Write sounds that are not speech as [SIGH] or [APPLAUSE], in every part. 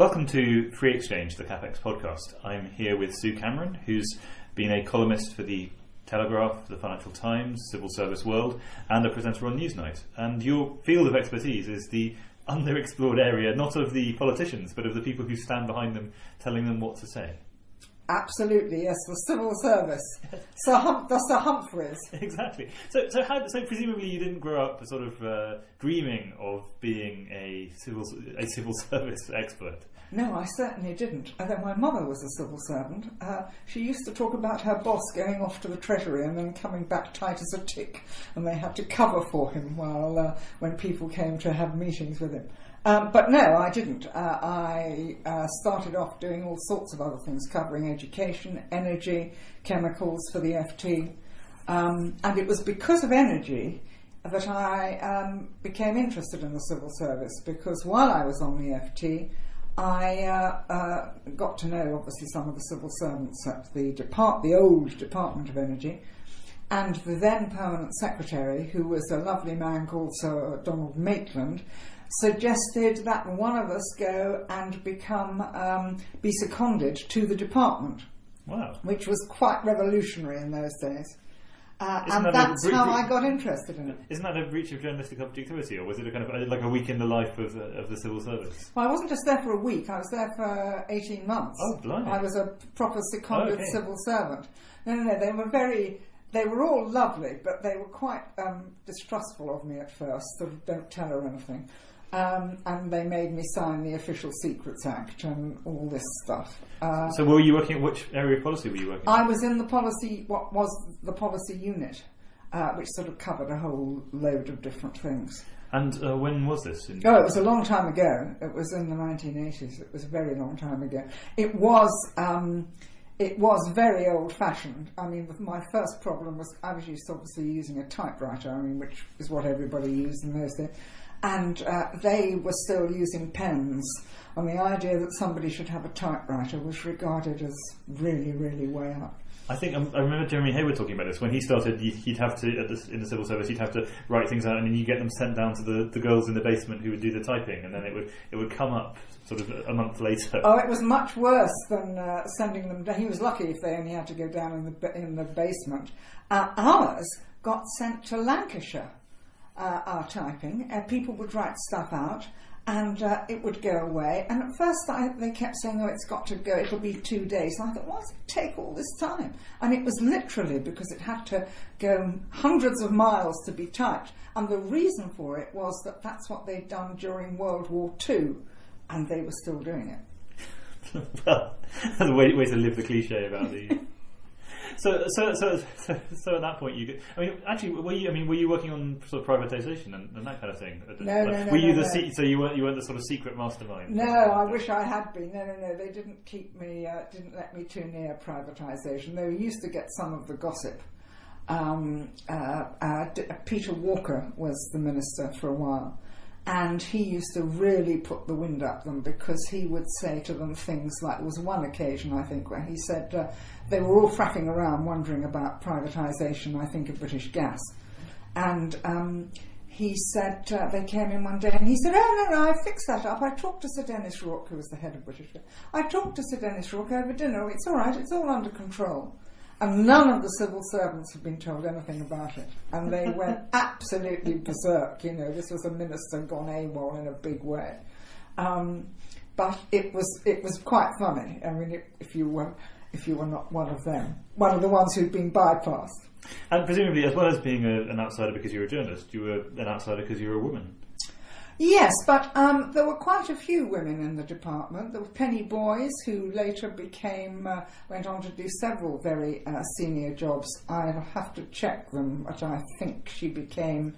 Welcome to Free Exchange, the CapX podcast. I'm here with Sue Cameron, who's been a columnist for the Telegraph, the Financial Times, Civil Service World, and a presenter on Newsnight. And your field of expertise is the underexplored area, not of the politicians, but of the people who stand behind them telling them what to say. Absolutely, yes, the civil service. [LAUGHS] Sir hum- the Sir Humphreys. Exactly. So, so, how, so presumably you didn't grow up sort of uh, dreaming of being a civil a civil [LAUGHS] service expert. No, I certainly didn't. Although my mother was a civil servant, uh, she used to talk about her boss going off to the treasury and then coming back tight as a tick, and they had to cover for him while uh, when people came to have meetings with him. Um, but no, I didn't. Uh, I uh, started off doing all sorts of other things, covering education, energy, chemicals for the FT. Um, and it was because of energy that I um, became interested in the civil service, because while I was on the FT, I uh, uh, got to know obviously some of the civil servants at the depart, the old Department of Energy, and the then permanent secretary, who was a lovely man called Sir Donald Maitland, suggested that one of us go and become um, be seconded to the department. Wow. Which was quite revolutionary in those days. Uh, and that that's how I got interested in it. Isn't that a breach of journalistic objectivity, or was it a kind of like a week in the life of, uh, of the civil service? Well, I wasn't just there for a week, I was there for 18 months. Oh, blimey. I was a proper seconded Oh, okay. civil servant. No, no, no, they were very, they were all lovely, but they were quite um, distrustful of me at first, sort of don't tell her anything. Um, and they made me sign the Official Secrets Act and all this stuff. Uh, So, were you working? Which area of policy were you working? I was in the policy, what was the policy unit, uh, which sort of covered a whole load of different things. And uh, when was this? In, Oh, it was a long time ago. It was in the 1980s. It was a very long time ago. It was. Um, it was very old-fashioned. I mean, my first problem was I was used obviously using a typewriter. I mean, which is what everybody used in those days, and uh, they were still using pens. And the idea that somebody should have a typewriter was regarded as really, really way up. I think um, I remember Jeremy Heywood talking about this when he started. He'd have to at the, in the civil service. He'd have to write things out, and then you get them sent down to the, the girls in the basement who would do the typing, and then it would it would come up sort of a month later. Oh, it was much worse than uh, sending them. down. He was lucky if they only had to go down in the in the basement. Uh, ours got sent to Lancashire. Uh, our typing, uh, people would write stuff out, and uh, it would go away. And at first, I, they kept saying, "Oh, it's got to go. It'll be two days." And I thought, "Why does it take all this time?" And it was literally because it had to go hundreds of miles to be typed. And the reason for it was that that's what they'd done during World War Two, and they were still doing it. [LAUGHS] well, [LAUGHS] that's a way, way to live the cliche about the. [LAUGHS] So, so, so, so, so at that point, you could. I mean, actually, were you? I mean, were you working on sort of privatisation and, and that kind of thing? No, no, no, Were you no, the no. se- so you weren't you weren't the sort of secret mastermind? No, I wish I had been. No, no, no. They didn't keep me. Uh, didn't let me too near privatisation. They used to get some of the gossip. Um, uh, uh, D- Peter Walker was the minister for a while, and he used to really put the wind up them because he would say to them things like there was one occasion I think where he said uh, they were all frapping around wondering about privatisation. I think of British Gas, and. Um, he said uh, they came in one day and he said, "Oh no, no, I fixed that up. I talked to Sir Denis Rooke, who was the head of British. Gas. I talked to Sir Denis Rooke over dinner. It's all right. It's all under control." And none of the civil servants had been told anything about it. And they [LAUGHS] went absolutely berserk. You know, this was a minister gone AWOL in a big way. Um, but it was it was quite funny. I mean, if you were if you were not one of them, one of the ones who'd been bypassed. And presumably, as well as being a, an outsider because you're a journalist, you were an outsider because you're a woman. Yes, but um, there were quite a few women in the department. There were Penny Boys, who later became uh, went on to do several very uh, senior jobs. I have to check them, but I think she became.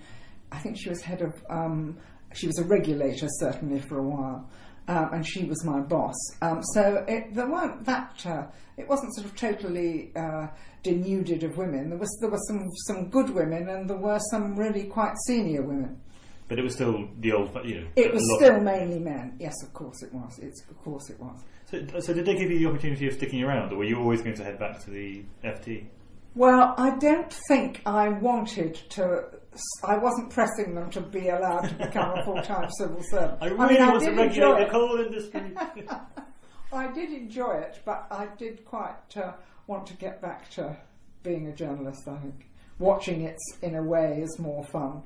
I think she was head of. Um, she was a regulator certainly for a while. Um, and she was my boss. Um, so it, there weren't that. Uh, it wasn't sort of totally uh, denuded of women. There was there were some some good women, and there were some really quite senior women. But it was still the old, you know. It was still mainly men. Yes, of course it was. It's of course it was. So, so did they give you the opportunity of sticking around, or were you always going to head back to the FT? Well, I don't think I wanted to. I wasn't pressing them to be allowed to become a full-time [LAUGHS] civil servant. I really mean, I want to did regulate enjoy the coal industry. [LAUGHS] I did enjoy it, but I did quite uh, want to get back to being a journalist. I think watching it in a way is more fun.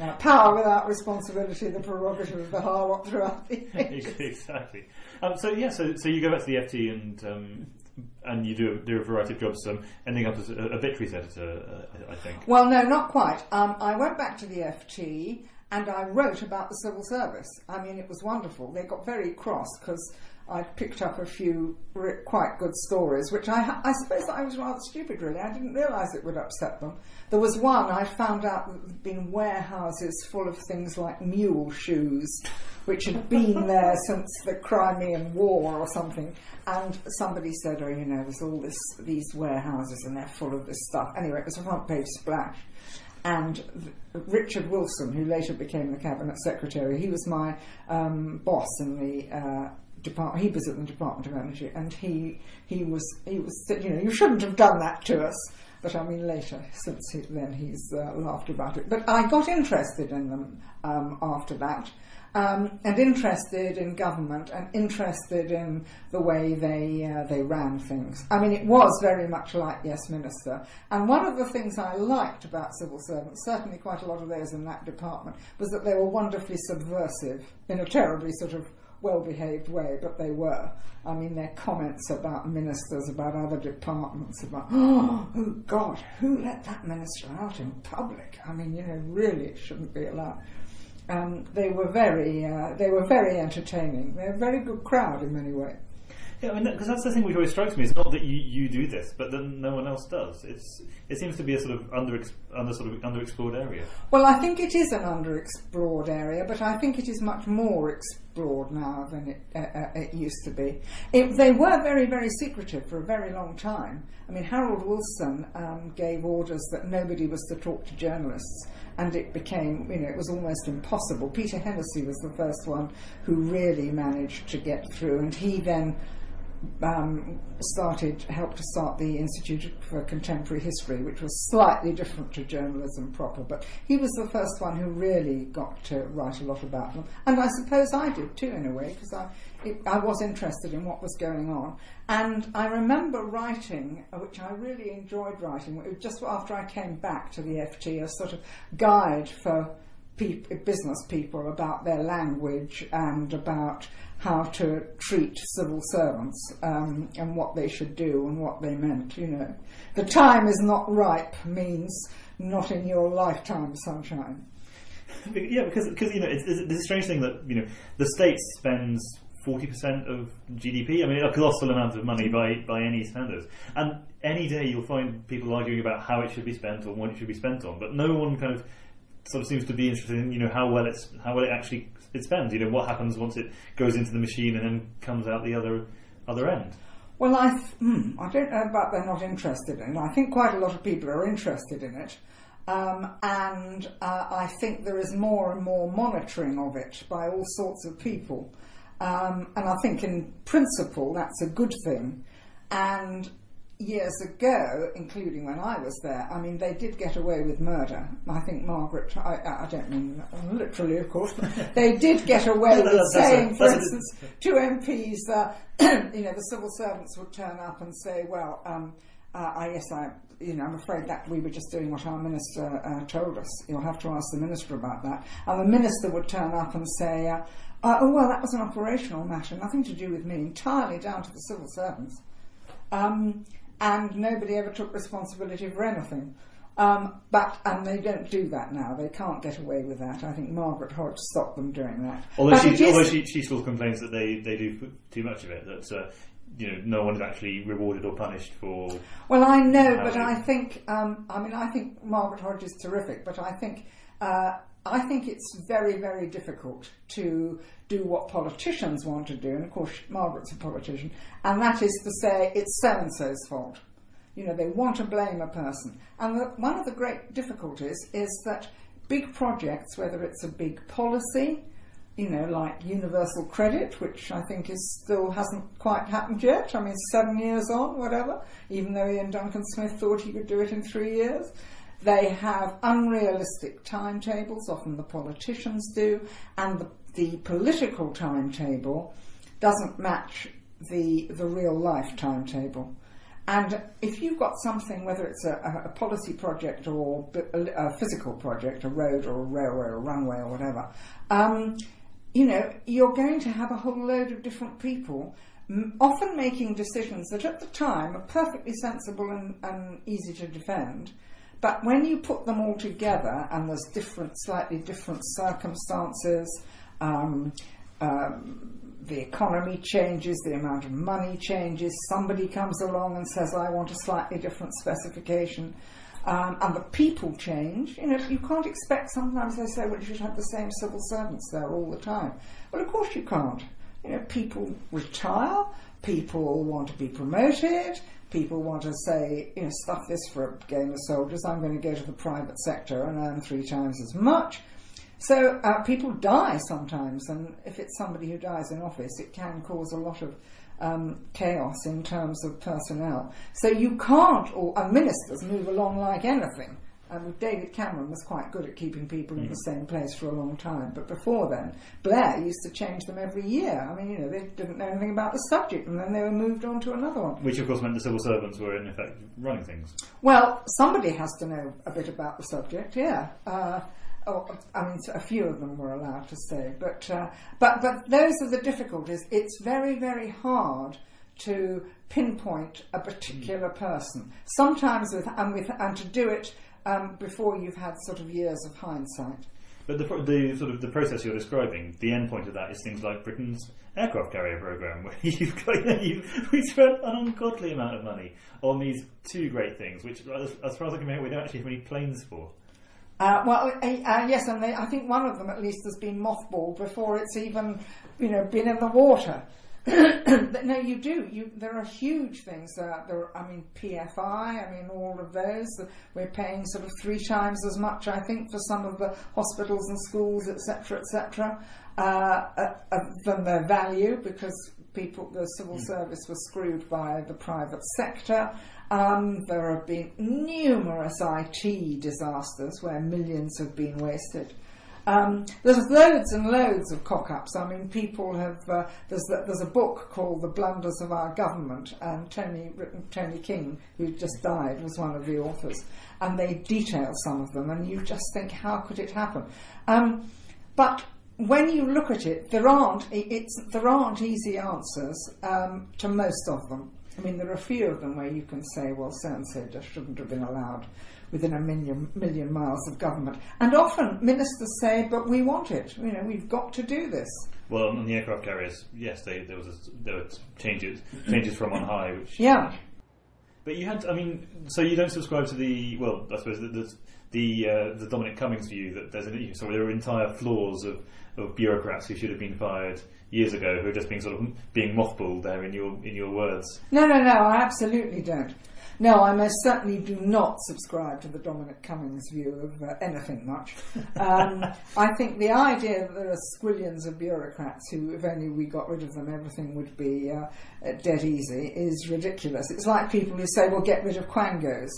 Uh, power without responsibility, the prerogative of the harlot throughout the [LAUGHS] ages. exactly. Um, so yeah, so, so you go back to the FT and um, and you do a, do a variety of jobs, um, ending up as a, a obituaries editor, uh, I think. Well, no, not quite. Um, I went back to the FT and I wrote about the civil service. I mean, it was wonderful. They got very cross because I picked up a few quite good stories, which I, I suppose I was rather stupid, really. I didn't realise it would upset them. There was one I found out that there'd been warehouses full of things like mule shoes, which had been there [LAUGHS] since the Crimean War or something. And somebody said, "Oh, you know, there's all this these warehouses and they're full of this stuff." Anyway, it was a front page splash. And Richard Wilson, who later became the cabinet secretary, he was my um, boss in the uh, department. He was at the Department of Energy, and he he was he was you know you shouldn't have done that to us. But I mean later, since he, then he's uh, laughed about it. But I got interested in them um, after that. Um, and interested in government and interested in the way they uh, they ran things. I mean, it was very much like Yes Minister. And one of the things I liked about civil servants, certainly quite a lot of those in that department, was that they were wonderfully subversive in a terribly sort of well-behaved way, but they were. I mean, their comments about ministers, about other departments, about oh, oh God, who let that minister out in public? I mean, you know, really, it shouldn't be allowed. Um, they were very, uh, they were very entertaining. They're a very good crowd in many ways. Yeah, I mean, because that's the thing which always strikes me. It's not that you, you do this, but that no one else does. It's it seems to be a sort of under under sort of underexplored area. Well, I think it is an underexplored area, but I think it is much more explored now than it, uh, uh, it used to be. It, they were very, very secretive for a very long time. I mean, Harold Wilson um, gave orders that nobody was to talk to journalists, and it became, you know, it was almost impossible. Peter Hennessy was the first one who really managed to get through, and he then um, started, helped to start the Institute for Contemporary History, which was slightly different to journalism proper. But he was the first one who really got to write a lot about them. And I suppose I did too, in a way, because I, it, I was interested in what was going on. And I remember writing, uh, which I really enjoyed writing, just after I came back to the FT, a sort of guide for business people about their language and about how to treat civil servants um, and what they should do and what they meant. You know, the time is not ripe means not in your lifetime, sunshine. yeah, because because you know it's, it's, a strange thing that you know the state spends forty percent of GDP. I mean, a colossal amount of money by by any standards. And any day you'll find people arguing about how it should be spent or what it should be spent on, but no one kind of sort of seems to be interested in you know how well it's how well it actually it spends. You know what happens once it goes into the machine and then comes out the other other end. Well, I, th- hmm, I don't know about they're not interested in. I think quite a lot of people are interested in it. Um, and uh, I think there is more and more monitoring of it by all sorts of people. Um, and I think, in principle, that's a good thing. And years ago, including when I was there, I mean, they did get away with murder. I think Margaret, I, I don't mean literally, of course, but [LAUGHS] they did get away with That's a- saying, for instance, to MPs, uh, [CLEARS THROAT] you know, the civil servants would turn up and say, well, um, uh, I yes, I you know I'm afraid that we were just doing what our minister uh, told us. You'll have to ask the minister about that. And the minister would turn up and say, uh, uh, "Oh well, that was an operational matter, nothing to do with me, entirely down to the civil servants." Um, and nobody ever took responsibility for anything. Um, but and they don't do that now. They can't get away with that. I think Margaret Hodge stopped them doing that. Although, But she, although she, she still complains that they, they do too much of it, that uh, you know no one is actually rewarded or punished for. Well, I know, but I think um, I mean I think Margaret Hodge is terrific, but I think uh, I think it's very very difficult to do what politicians want to do, and of course Margaret's a politician, and that is to say it's so and so's fault. You know, they want to blame a person, and the, one of the great difficulties is that big projects, whether it's a big policy. You know, like universal credit, which I think is still hasn't quite happened yet. I mean, seven years on, whatever. Even though Iain Duncan Smith thought he could do it in three years, they have unrealistic timetables. Often the politicians do, and the, the political timetable doesn't match the the real life timetable. And if you've got something, whether it's a, a- policy project or a physical project, a road or a railway or a runway or whatever, um, you know, you're going to have a whole load of different people, often making decisions that at the time are perfectly sensible and, and easy to defend. But when you put them all together and there's different, slightly different circumstances, um, um, the economy changes, the amount of money changes, somebody comes along and says, I want a slightly different specification, um, and the people change. You know, you can't expect, sometimes they say, well, you should have the same civil servants there all the time. Well, of course you can't. You know, people retire, people want to be promoted, people want to say, you know, stuff this for a game of soldiers, I'm going to go to the private sector and earn three times as much. So uh, people die sometimes, and if it's somebody who dies in office, it can cause a lot of um, chaos in terms of personnel. So you can't, or and ministers move along like anything. And David Cameron was quite good at keeping people in the same place for a long time. But before then, Blair used to change them every year. I mean, you know, they didn't know anything about the subject, and then they were moved on to another one. Which of course meant the civil servants were in effect running things. Well, somebody has to know a bit about the subject, yeah. Uh, oh, I mean, a few of them were allowed to say, but uh, but but those are the difficulties. It's very very hard to pinpoint a particular person. Sometimes with and with and to do it um, before you've had sort of years of hindsight. But the, the sort of the process you're describing, the end point of that is things like Britain's aircraft carrier program, [LAUGHS] where you've got, you we spent an ungodly amount of money on these two great things, which, as, as far as I can remember, we don't actually have any planes for. Uh, well, uh, uh, yes, and they, I think one of them at least has been mothballed before it's even, you know, been in the water. But no, you do. You there are huge things. Uh, there, are, I mean, PFI. I mean, all of those. We're paying sort of three times as much, I think, for some of the hospitals and schools, etc., etc., uh, uh, uh, than their value because people, the civil service was screwed by the private sector. Um, there have been numerous IT disasters where millions have been wasted. Um, there's loads and loads of cock-ups. I mean, people have. Uh, there's the, there's a book called The Blunders of Our Government, and Tony Tony King, who just died, was one of the authors, and they detail some of them, and you just think, how could it happen? Um, but when you look at it, there aren't there aren't easy answers um, to most of them. I mean, there are a few of them where you can say, well, so and so just shouldn't have been allowed within a million million miles of government. And often ministers say, but we want it. You know, we've got to do this. Well, on the aircraft carriers, yes, they, there was a, there were changes changes from on high, which Yeah. But you had, I mean, so you don't subscribe to the well, I suppose the the the, uh, the Dominic Cummings view that there's an so there are entire floors of, of bureaucrats who should have been fired years ago who are just being sort of being mothballed there in your in your words. No, no, no, I absolutely don't. No, I most certainly do not subscribe to the Dominic Cummings view of uh, anything much. Um, I think the idea that there are squillions of bureaucrats who, if only we got rid of them, everything would be uh, dead easy is ridiculous. It's like people who say, well, get rid of quangos.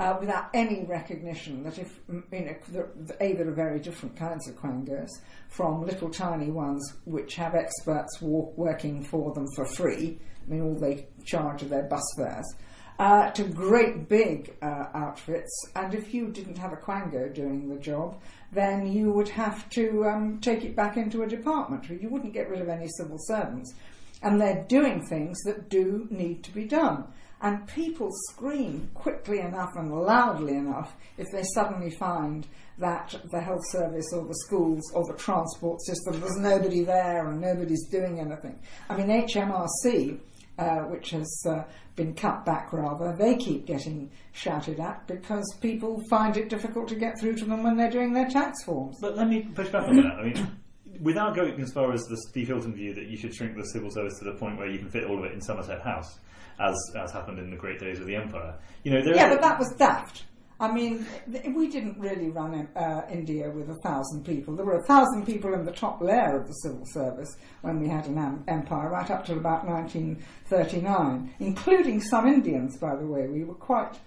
Uh, without any recognition that if you know, a there are very different kinds of quangos, from little tiny ones which have experts walk, working for them for free. I mean, all they charge are their bus fares, uh, to great big uh, outfits. And if you didn't have a quango doing the job, then you would have to um, take it back into a department. You wouldn't get rid of any civil servants. And they're doing things that do need to be done. And people scream quickly enough and loudly enough if they suddenly find that the health service or the schools or the transport system, there's nobody there and nobody's doing anything. I mean, HMRC, uh, which has uh, been cut back rather, they keep getting shouted at because people find it difficult to get through to them when they're doing their tax forms. But let me push back on that. I mean, [CLEARS THROAT] without going as far as the Steve Hilton view that you should shrink the civil service to the point where you can fit all of it in Somerset House, as as happened in the great days of the Empire. You know, there Yeah, but that was daft. I mean, we didn't really run uh, India with a thousand people. There were a thousand people in the top layer of the civil service when we had an empire, right up till about 1939, including some Indians, by the way. We were quite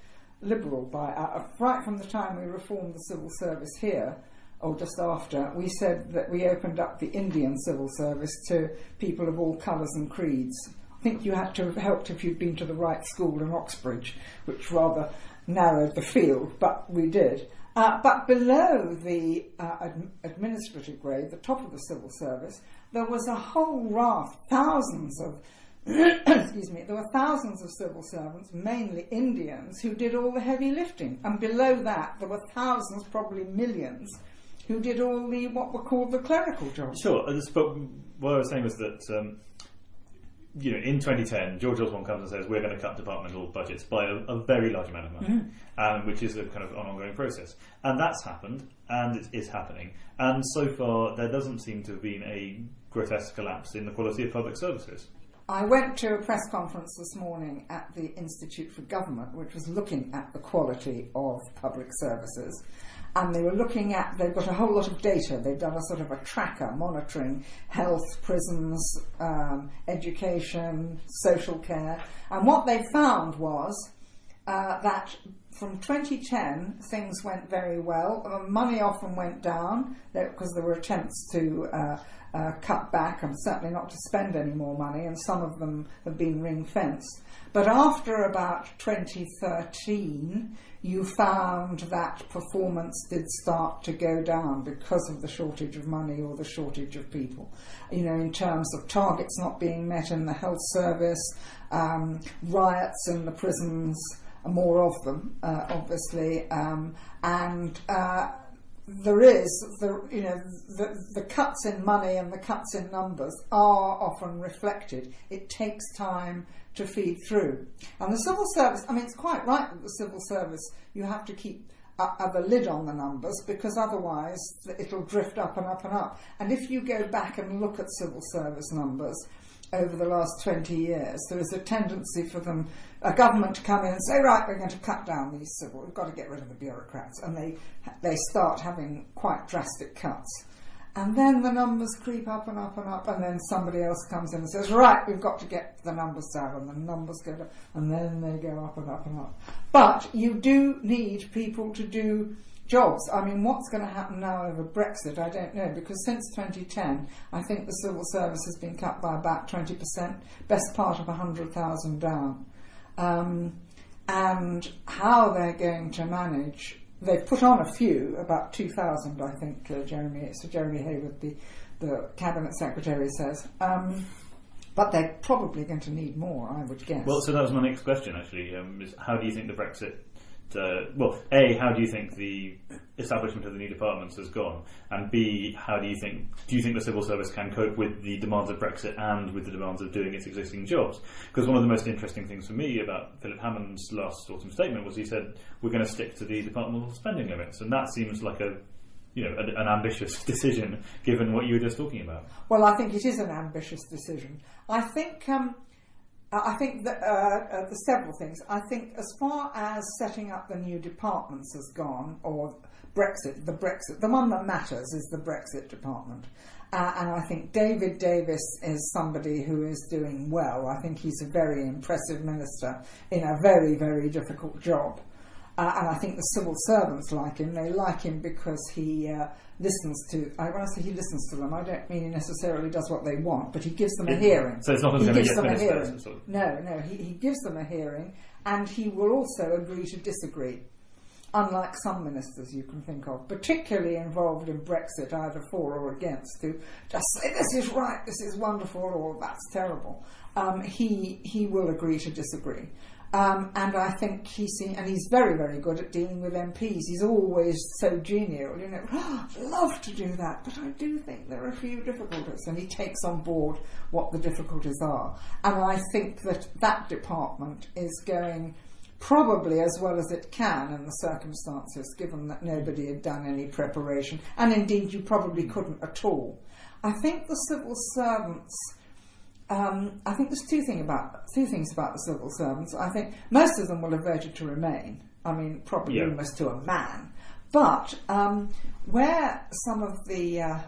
liberal by uh, right from the time we reformed the civil service here, or just after. We said that we opened up the Indian civil service to people of all colours and creeds. I think you had to have helped if you'd been to the right school in Oxbridge, which rather narrowed the field, but we did. Uh, but below the uh, ad- administrative grade, the top of the civil service, there was a whole raft, thousands of, [COUGHS] excuse me, there were thousands of civil servants, mainly Indians, who did all the heavy lifting. And below that, there were thousands, probably millions, who did all the what were called the clerical jobs. Sure, but what I was saying was that um, you know in 2010, George Osborne comes and says we're going to cut departmental budgets by a, a very large amount of money, um, which is a kind of an ongoing process, and that's happened and it is happening, and so far there doesn't seem to have been a grotesque collapse in the quality of public services. I went to a press conference this morning at the Institute for Government, which was looking at the quality of public services. And they were looking at, they've got a whole lot of data. They've done a sort of a tracker monitoring health, prisons, um, education, social care. And what they found was uh, that from 2010 things went very well. Uh, money often went down because there were attempts to uh, uh, cut back and certainly not to spend any more money, and some of them have been ring fenced. But after about 2013, you found that performance did start to go down because of the shortage of money or the shortage of people. You know, in terms of targets not being met in the health service, um, riots in the prisons, more of them, uh, obviously, um, and uh, there is the you know the, the cuts in money and the cuts in numbers are often reflected. It takes time to feed through, and the civil service. I mean, it's quite right that the civil service you have to keep a, a the lid on the numbers because otherwise it'll drift up and up and up. And if you go back and look at civil service numbers over the last 20 years, there is a tendency for them, a government to come in and say, right, we're going to cut down these civil, we've got to get rid of the bureaucrats, and they, they start having quite drastic cuts. And then the numbers creep up and up and up, and then somebody else comes in and says, right, we've got to get the numbers down, and the numbers go down, and then they go up and up and up. But you do need people to do jobs. I mean, what's going to happen now over Brexit, I don't know, because since 2010, I think the civil service has been cut by about 20%, best part of 100,000 down. Um, and how they're going to manage, they've put on a few, about 2,000, I think, uh, Jeremy, Sir Jeremy Heywood, the, the Cabinet Secretary, says. Um, but they're probably going to need more, I would guess. Well, so that was my next question actually. Um, is how do you think the Brexit? Uh, well, a, how do you think the establishment of the new departments has gone, and b, how do you think do you think the civil service can cope with the demands of Brexit and with the demands of doing its existing jobs? Because one of the most interesting things for me about Philip Hammond's last autumn statement was he said we're going to stick to the departmental spending limits, and that seems like a you know an, an ambitious [LAUGHS] decision given what you were just talking about. Well, I think it is an ambitious decision. I think um, I think that uh, uh, there's several things. I think as far as setting up the new departments has gone, or Brexit, the Brexit, the one that matters is the Brexit department. Uh, and I think David Davis is somebody who is doing well. I think he's a very impressive minister in a very, very difficult job. Uh, and I think the civil servants like him. They like him because he uh, listens to. I, when I say he listens to them, I don't mean he necessarily does what they want, but he gives them a It- hearing. so it's not as he gives them a hearing. sort of- No, no, he, he gives them a hearing, and he will also agree to disagree. Unlike some ministers you can think of, particularly involved in Brexit, either for or against, who just say this is right, this is wonderful, or that's terrible. Um, he he will agree to disagree. Um, and I think seen, and he's very, very good at dealing with MPs. He's always so genial, you know. [GASPS] I'd love to do that, but I do think there are a few difficulties, and he takes on board what the difficulties are. And I think that that department is going probably as well as it can in the circumstances, given that nobody had done any preparation, and indeed you probably couldn't at all. I think the civil servants. Um, I think there's two thing about two things about the civil servants. I think most of them will have voted to remain. I mean, probably Yeah. almost to a man. But um, where some of the uh,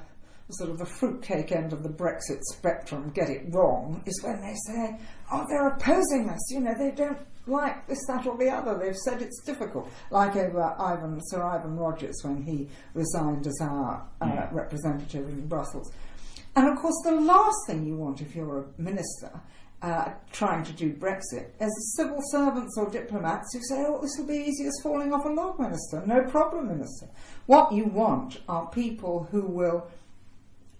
sort of the fruitcake end of the Brexit spectrum get it wrong is when they say, "Oh, they're opposing us." You know, they don't like this, that, or the other. They've said it's difficult. Like over Ivan Sir Ivan Rogers when he resigned as our uh, representative in Brussels. And of course, the last thing you want if you're a minister uh, trying to do Brexit is civil servants or diplomats who say, oh, this will be easy as falling off a log, minister. No problem, minister. What you want are people who will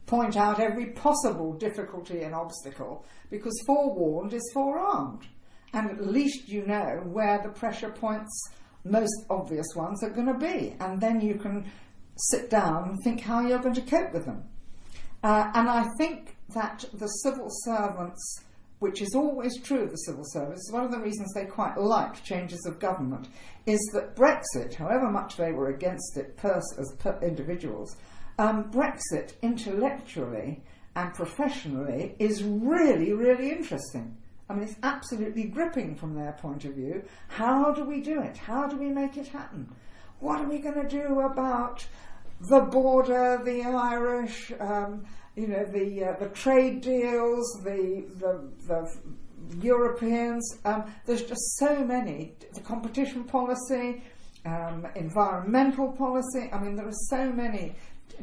point out every possible difficulty and obstacle because forewarned is forearmed. And at least you know where the pressure points, most obvious ones, are going to be. And then you can sit down and think how you're going to cope with them. Uh, and I think that the civil servants, which is always true of the civil service, one of the reasons they quite like changes of government, is that Brexit, however much they were against it pers- as per- individuals, um, Brexit intellectually and professionally is really, really interesting. I mean, it's absolutely gripping from their point of view. How do we do it? How do we make it happen? What are we going to do about the border, the Irish, um, you know, the uh, the trade deals, the the, the Europeans? Um, there's just so many. The competition policy, um, environmental policy. I mean, there are so many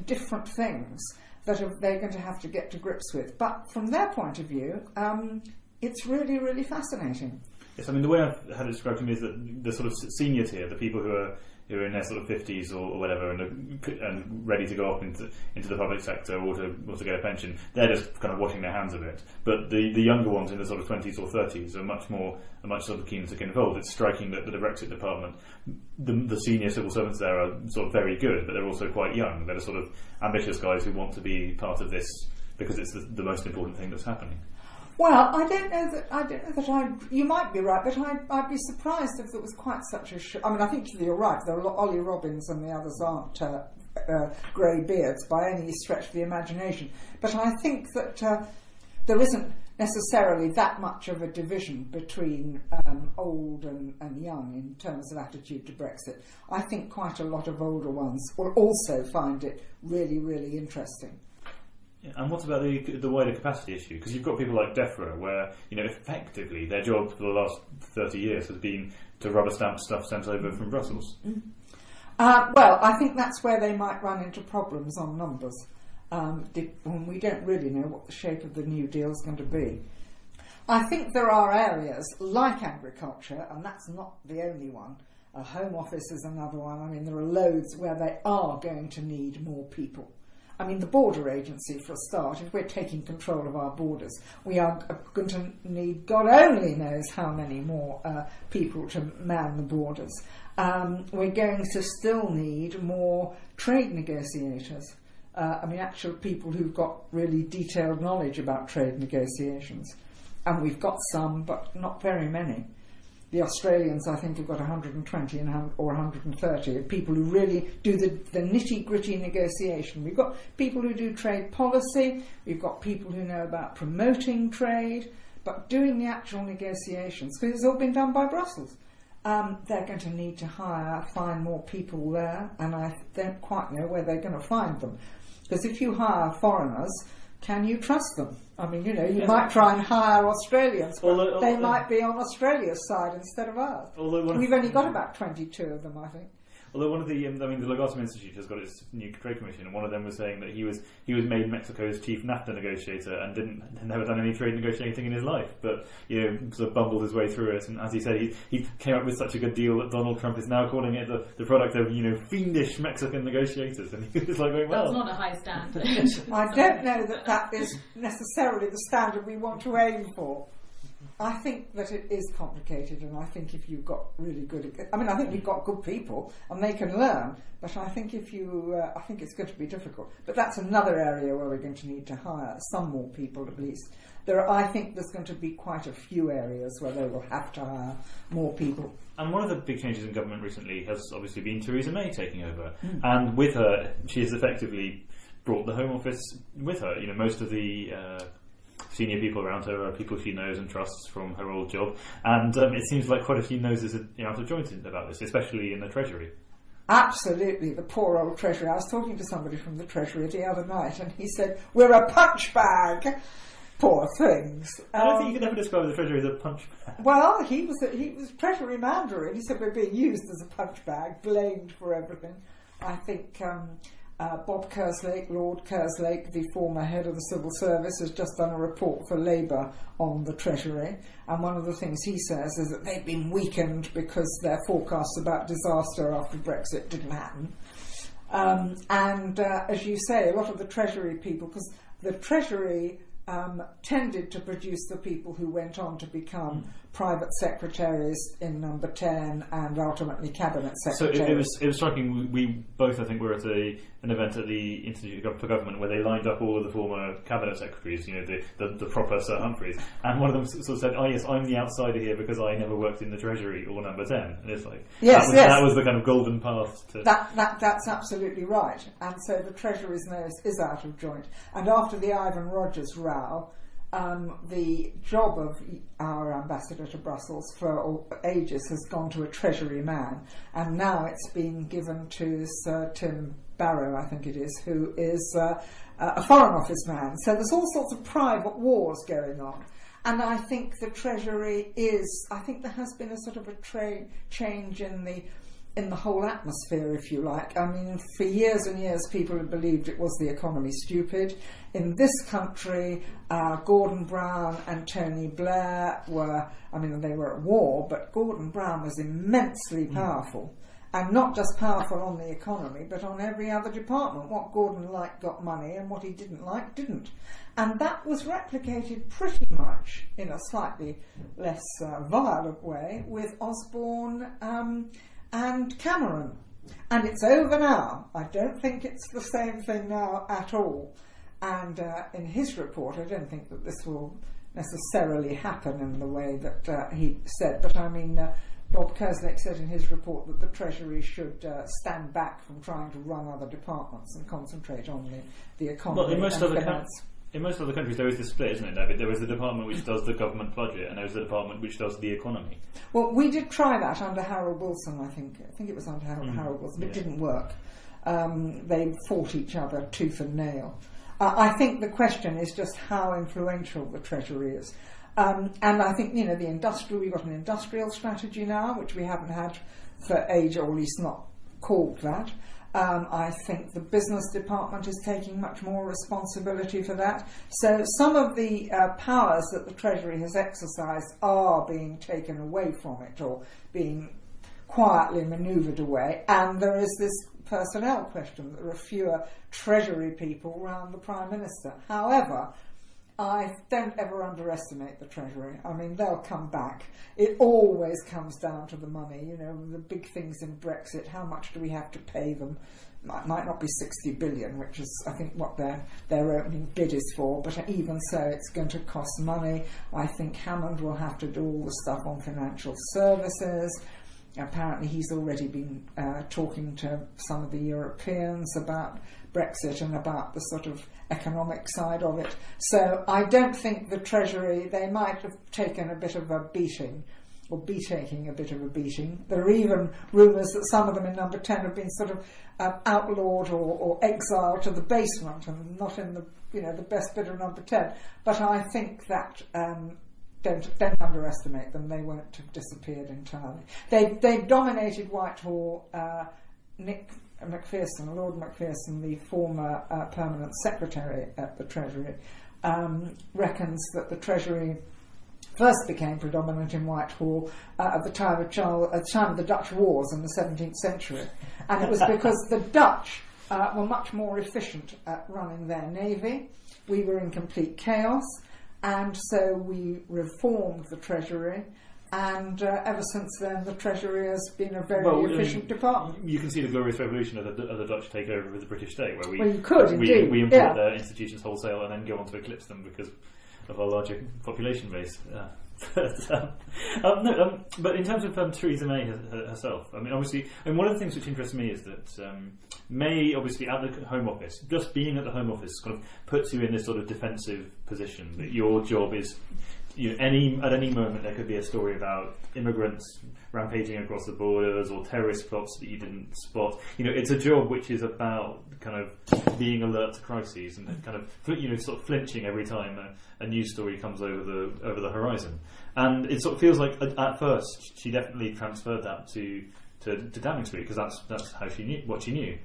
different things that are, they're going to have to get to grips with. But from their point of view, um, it's really, really fascinating. Yes, I mean the way I've had it described to me is that the sort of senior tier, the people who are who are in their sort of fifties or, or whatever, and, are, and ready to go up into into the public sector or to or to get a pension, they're just kind of washing their hands of it. But the, the younger ones in the sort of twenties or thirties are much more are much sort of keen to get involved. It's striking that, the Brexit department, the, the senior civil servants there are sort of very good, but they're also quite young. They're the sort of ambitious guys who want to be part of this because it's the, the most important thing that's happening. Well, I don't know that I don't know that I. You might be right, but I'd, I'd be surprised if there was quite such a. Sh- I mean, I think you're right. There are Ollie Robbins and the others aren't uh, uh, grey beards by any stretch of the imagination. But I think that uh, there isn't necessarily that much of a division between um, old and, and young in terms of attitude to Brexit. I think quite a lot of older ones will also find it really, really interesting. And what about the the wider capacity issue? Because you've got people like DEFRA, where you know effectively their job for the last thirty years has been to rubber stamp stuff sent over from Brussels. Uh, well, I think that's where they might run into problems on numbers. Um, di- when we don't really know what the shape of the new deal is going to be. I think there are areas like agriculture, and that's not the only one. A home office is another one. I mean, there are loads where they are going to need more people. I mean, the border agency, for a start, if we're taking control of our borders, we are going to need, God only knows how many more uh, people to man the borders. Um, we're going to still need more trade negotiators. Uh, I mean, actual people who've got really detailed knowledge about trade negotiations. And we've got some, but not very many. The Australians, I think, have got 120 and or 130 people who really do the, the nitty gritty negotiation. We've got people who do trade policy, we've got people who know about promoting trade, but doing the actual negotiations, because it's all been done by Brussels. Um, they're going to need to hire, find more people there, and I don't quite know where they're going to find them. Because if you hire foreigners can you trust them? I mean, you know, you might try and hire Australians, but Although- they although- might be on Australia's side instead of ours. We've only got about 22 of them, I think. Although one of the, um, I mean, the Legatum Institute has got its new trade commission, and one of them was saying that he was he was made Mexico's chief NAFTA negotiator and didn't had never done any trade negotiating in his life, but you know, sort of bumbled his way through it. And as he said, he, he came up with such a good deal that Donald Trump is now calling it the, the product of you know fiendish Mexican negotiators, and [LAUGHS] he was like, going, well, That's not a high standard. I don't know that that is necessarily the standard we want to aim for. I think that it is complicated, and I think if you've got really good, I mean, I think you've got good people and they can learn. But I think if you, uh, I think it's going to be difficult. But that's another area where we're going to need to hire some more people at least. There, are, I think there's going to be quite a few areas where they will have to hire more people. And one of the big changes in government recently has obviously been Theresa May taking over, Hmm. and with her, she has effectively brought the Home Office with her. You know, most of the uh, senior people around her are people she knows and trusts from her old job, and um, it seems like quite a few noses are you know, out of joint about this, especially in the Treasury. Absolutely, the poor old Treasury. I was talking to somebody from the Treasury the other night, and he said, "We're a punch bag." Poor things. I don't Um, think you can ever describe the Treasury as a punch bag. Well, he was he was Treasury Mandarin. He said we're being used as a punch bag, blamed for everything. I think um, uh, Bob Kerslake, Lord Kerslake, the former head of the civil service, has just done a report for Labour on the Treasury, and one of the things he says is that they've been weakened because their forecasts about disaster after Brexit didn't happen. Um, and uh, as you say, a lot of the Treasury people, because the Treasury um, tended to produce the people who went on to become private secretaries in Number 10 and ultimately cabinet So secretaries. it, it was it was striking. We, we both, I think, were at a, an event at the Institute for Government where they lined up all of the former cabinet secretaries. You know, the, the, the proper Sir Humphreys, and one of them sort of said, "Oh yes, I'm the outsider here because I never worked in the Treasury or Number 10. And it's like Yes, that was, yes. that was the kind of golden path to. That, that, that's absolutely right. And so the Treasury's nose is out of joint. And after the Ivan Rogers row, um, the job of our ambassador to Brussels for ages has gone to a Treasury man. And now it's been given to Sir Tim Barrow, I think it is, who is uh, a Foreign Office man. So there's all sorts of private wars going on. And I think the Treasury is, I think there has been a sort of a tra- change in the in the whole atmosphere, if you like. I mean, for years and years, people have believed it was the economy stupid. In this country, uh, Gordon Brown and Tony Blair were, I mean, they were at war, but Gordon Brown was immensely powerful. And not just powerful on the economy, but on every other department. What Gordon liked got money, and what he didn't like didn't. And that was replicated pretty much in a slightly less uh, violent way with Osborne um, and Cameron. And it's over now. I don't think it's the same thing now at all. And uh, in his report, I don't think that this will necessarily happen in the way that uh, he said. But I mean, uh, Bob Kerslake said in his report that the Treasury should uh, stand back from trying to run other departments and concentrate on the, the economy well, in most other finance. In most other countries, there is this split, isn't it, David? There is the department which does the government budget, and there is the department which does the economy. Well, we did try that under Harold Wilson, I think. I think it was under Harold, Mm, Harold Wilson. It yeah. didn't work. Um, they fought each other tooth and nail. Uh, I think the question is just how influential the Treasury is. Um, and I think, you know, the industrial, we've got an industrial strategy now, which we haven't had for age, or at least not called that. Um, I think the business department is taking much more responsibility for that. So some of the uh, powers that the Treasury has exercised are being taken away from it or being quietly manoeuvred away. And there is this personnel question. There are fewer Treasury people around the Prime Minister. However, I don't ever underestimate the Treasury. I mean, they'll come back. It always comes down to the money. You know, the big things in Brexit. How much do we have to pay them? Might, might not be 60 billion, which is, I think, what their their opening bid is for. But even so, it's going to cost money. I think Hammond will have to do all the stuff on financial services. Apparently, he's already been uh, talking to some of the Europeans about Brexit and about the sort of economic side of it. So I don't think the Treasury, they might have taken a bit of a beating, or be taking a bit of a beating. There are even rumours that some of them in number 10 have been sort of uh, outlawed or, or exiled to the basement and not in the you know the best bidder of number ten. But I think that. Um, don't, don't underestimate them. They won't have disappeared entirely. They they dominated Whitehall. Uh, Nick Macpherson, Lord Macpherson, the former uh, permanent secretary at the Treasury, um, reckons that the Treasury first became predominant in Whitehall uh, at the time of Charles, at the time of the Dutch Wars in the 17th century, and it was [LAUGHS] because the Dutch uh, were much more efficient at running their navy. We were in complete chaos, and so we reformed the Treasury. And uh, ever since then, the Treasury has been a very Well, efficient um, department. You can see the glorious revolution of the, of the Dutch takeover of the British state, where we Well, you could, we, indeed, we import yeah. their institutions wholesale and then go on to eclipse them because of our larger population base. Uh, [LAUGHS] but, um, um, no, um, but in terms of um, Theresa May her- her- herself, I mean, obviously, and one of the things which interests me is that um, May, obviously, at the Home Office, just being at the Home Office, kind of puts you in this sort of defensive position that your job is you know, any at any moment there could be a story about immigrants rampaging across the borders or terrorist plots that you didn't spot. You know, it's a job which is about kind of being alert to crises and kind of you know sort of flinching every time a, a news story comes over the over the horizon. And it sort of feels like at, at first she definitely transferred that to to, to Downing Street because that's that's how she knew what she knew.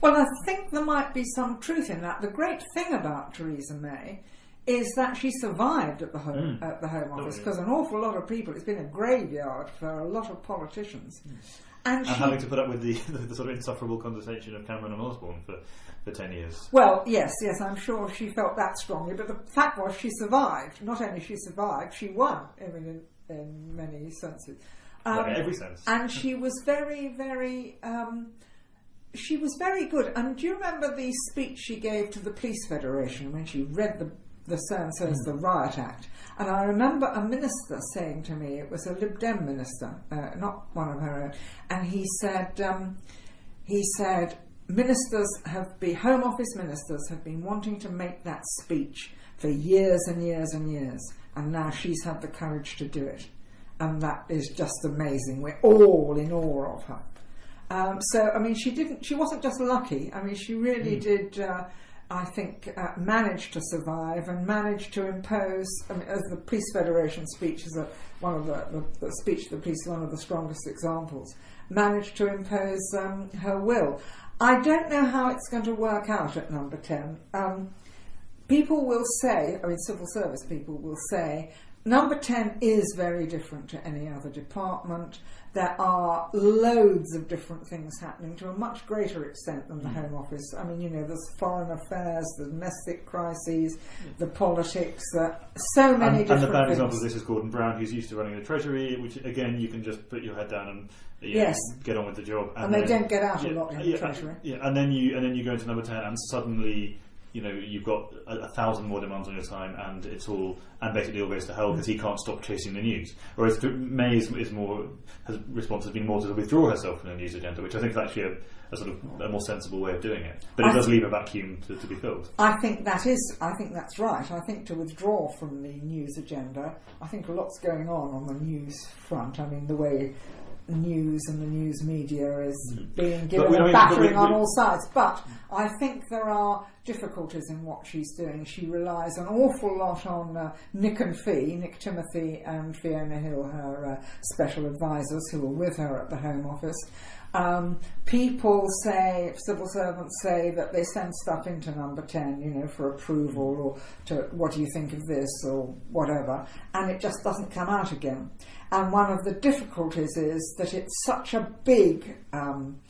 Well, I think there might be some truth in that. The great thing about Theresa May is that she survived at the home at the Home Office yeah. because an awful lot of people. It's been a graveyard for a lot of politicians, and And she. having to put up with the, [LAUGHS] the, sort of insufferable condescension of Cameron and Osborne for, for ten years. Well, yes, yes, I'm sure she felt that strongly, but the fact was she survived. Not only she survived, she won. I mean, in, in many senses. Um, every sense. and she was very, very. Um, she was very good. And do you remember the speech she gave to the Police Federation when she read the the so and so's the Riot Act? And I remember a minister saying to me, it was a Lib Dem minister, uh, not one of her own, and he said, um, he said, ministers have been Home Office ministers have been wanting to make that speech for years and years and years, and now she's had the courage to do it, and that is just amazing. We're all in awe of her. Um, so, I mean, she didn't. She wasn't just lucky. I mean, she really did. Uh, I think uh, manage to survive and managed to impose. I mean, as the Police Federation speech is a, one of the, the, the speech of the police, is one of the strongest examples. Managed to impose um, her will. I don't know how it's going to work out at Number Ten. Um, people will say, I mean, civil service people will say, number 10 is very different to any other department. There are loads of different things happening to a much greater extent than the Home Office. I mean, you know, there's foreign affairs, the domestic crises, the politics, uh, so many And, and the bad things. example of this is Gordon Brown, who's used to running the Treasury, which again you can just put your head down and know, Yes. get on with the job. And they then- don't get out a lot in the Treasury. Yeah, and then you and then you go into number ten, and suddenly you know you've got a, a thousand more demands on your time, and it's all and basically all goes to hell because he can't stop chasing the news. Whereas May is, is more has response has been more to withdraw herself from the news agenda, which I think is actually a, a sort of a more sensible way of doing it. But it I- does leave a vacuum to, to be filled. I think that is. I think that's right. I think to withdraw from the news agenda, I think a lot's going on on the news front. I mean, the way news and the news media is being given a battering we- on all sides. But I think there are difficulties in what she's doing. She relies an awful lot on uh, Nick and Fee, Nick Timothy and Fiona Hill, her uh, special advisors who are with her at the Home Office. Um, people say, civil servants say that they send stuff into number 10, you know, for approval or to what do you think of this or whatever, and it just doesn't come out again. And one of the difficulties is that it's such a big, um,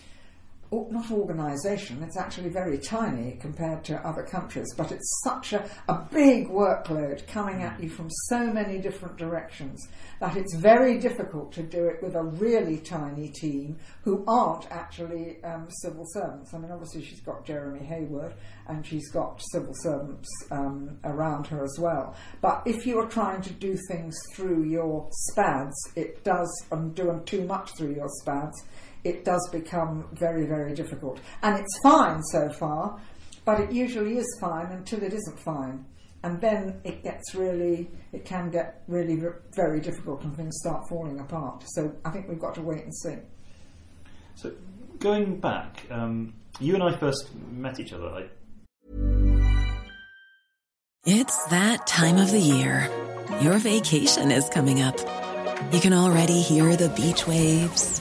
not organisation, it's actually very tiny compared to other countries, but it's such a, a big workload coming at you from so many different directions that it's very difficult to do it with a really tiny team who aren't actually um, civil servants. I mean, obviously, she's got Jeremy Heywood and she's got civil servants um, around her as well. But if you're trying to do things through your SPADs, it does, um, doing too much through your SPADs, it does become very, very difficult. And it's fine so far, but it usually is fine until it isn't fine. And then it gets really, it can get really very difficult and things start falling apart. So I think we've got to wait and see. So going back, um, you and I first met each other. I, It's that time of the year. Your vacation is coming up. You can already hear the beach waves,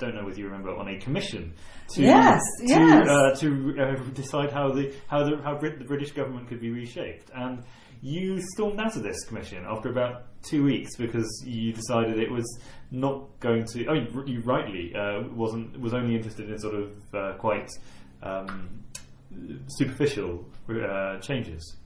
Don't know whether you remember on a commission to Yes, to, yes. Uh, to uh, decide how the how the how Brit- the British government could be reshaped, and you stormed out of this commission after about two weeks because you decided it was not going to. I mean, you rightly uh, wasn't was only interested in sort of uh, quite um, superficial uh, changes.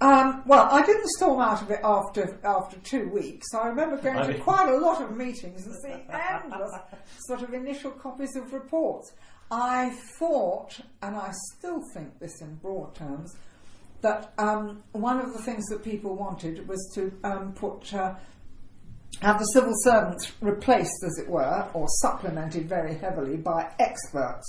Um, well, I didn't storm out of it after after two weeks. I remember going I to mean- quite a lot of meetings and seeing endless [LAUGHS] sort of initial copies of reports. I thought, and I still think this in broad terms, that um, one of the things that people wanted was to um, put uh, have the civil servants replaced, as it were, or supplemented very heavily by experts.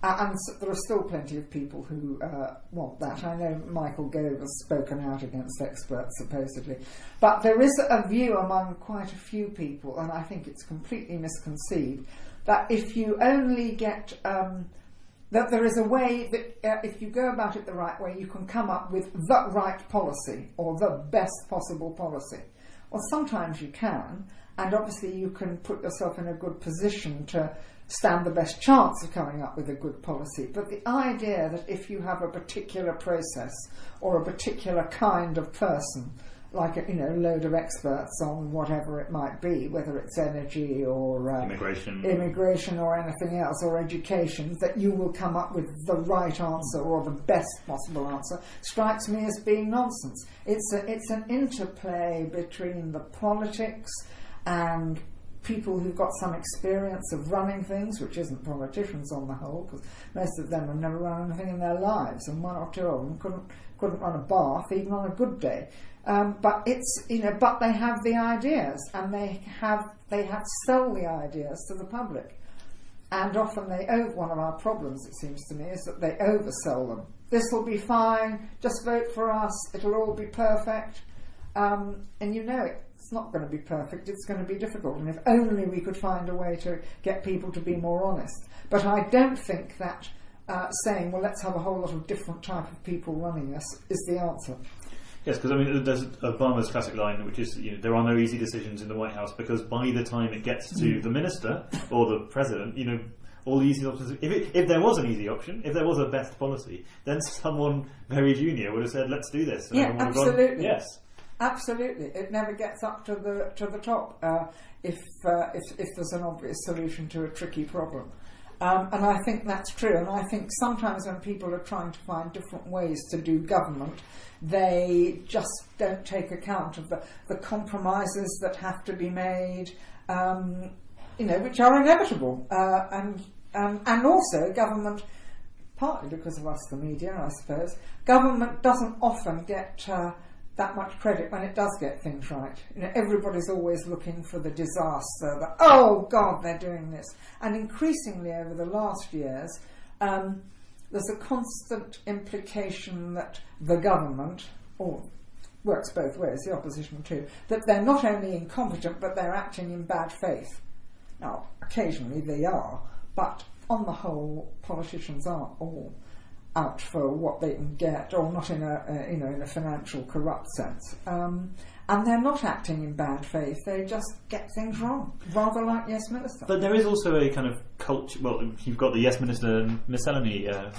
And there are still plenty of people who uh, want that. I know Michael Gove has spoken out against experts, supposedly. But there is a view among quite a few people, and I think it's completely misconceived, that if you only get. Um, that there is a way that uh, if you go about it the right way, you can come up with the right policy or the best possible policy. Well, sometimes you can, and obviously you can put yourself in a good position to stand the best chance of coming up with a good policy. But the idea that if you have a particular process or a particular kind of person, like a you know load of experts on whatever it might be, whether it's energy or uh, Immigration. immigration or anything else or education, that you will come up with the right answer or the best possible answer strikes me as being nonsense. It's a, it's an interplay between the politics and people who've got some experience of running things, which isn't politicians on the whole, because most of them have never run anything in their lives, and one or two of them couldn't couldn't run a bath even on a good day. Um, but it's you know, but they have the ideas, and they have they have sell the ideas to the public, and often they over. One of our problems, it seems to me, is that they oversell them. This will be fine. Just vote for us. It'll all be perfect. Um, and you know it, it's not going to be perfect. It's going to be difficult. And if only we could find a way to get people to be more honest. But I don't think that uh, saying, well, let's have a whole lot of different type of people running us is the answer. Yes, because I mean, there's Obama's classic line, which is, you know, there are no easy decisions in the White House because by the time it gets Mm. to the minister or the president, you know, all the easy options. If, it, if there was an easy option, if there was a best policy, then someone very junior would have said, "Let's do this." And Yeah, have gone, absolutely. yes. Absolutely, it never gets up to the to the top uh, if, uh, if if there's an obvious solution to a tricky problem. Um, and I think that's true. And I think sometimes when people are trying to find different ways to do government, they just don't take account of the, the compromises that have to be made, um, you know, which are inevitable. Uh, and, um, and also, government, partly because of us, the media, I suppose, government doesn't often get. Uh, that much credit when it does get things right. You know, everybody's always looking for the disaster. The, oh God, they're doing this. And increasingly over the last years, um, there's a constant implication that the government, or works both ways, the opposition too, that they're not only incompetent but they're acting in bad faith. Now, occasionally they are, but on the whole, politicians aren't all out for what they can get, or not in a, a you know in a financial corrupt sense. Um, and they're not acting in bad faith; they just get things wrong, rather like Yes Minister. But there is also a kind of culture. Well, you've got the Yes Minister miscellany uh,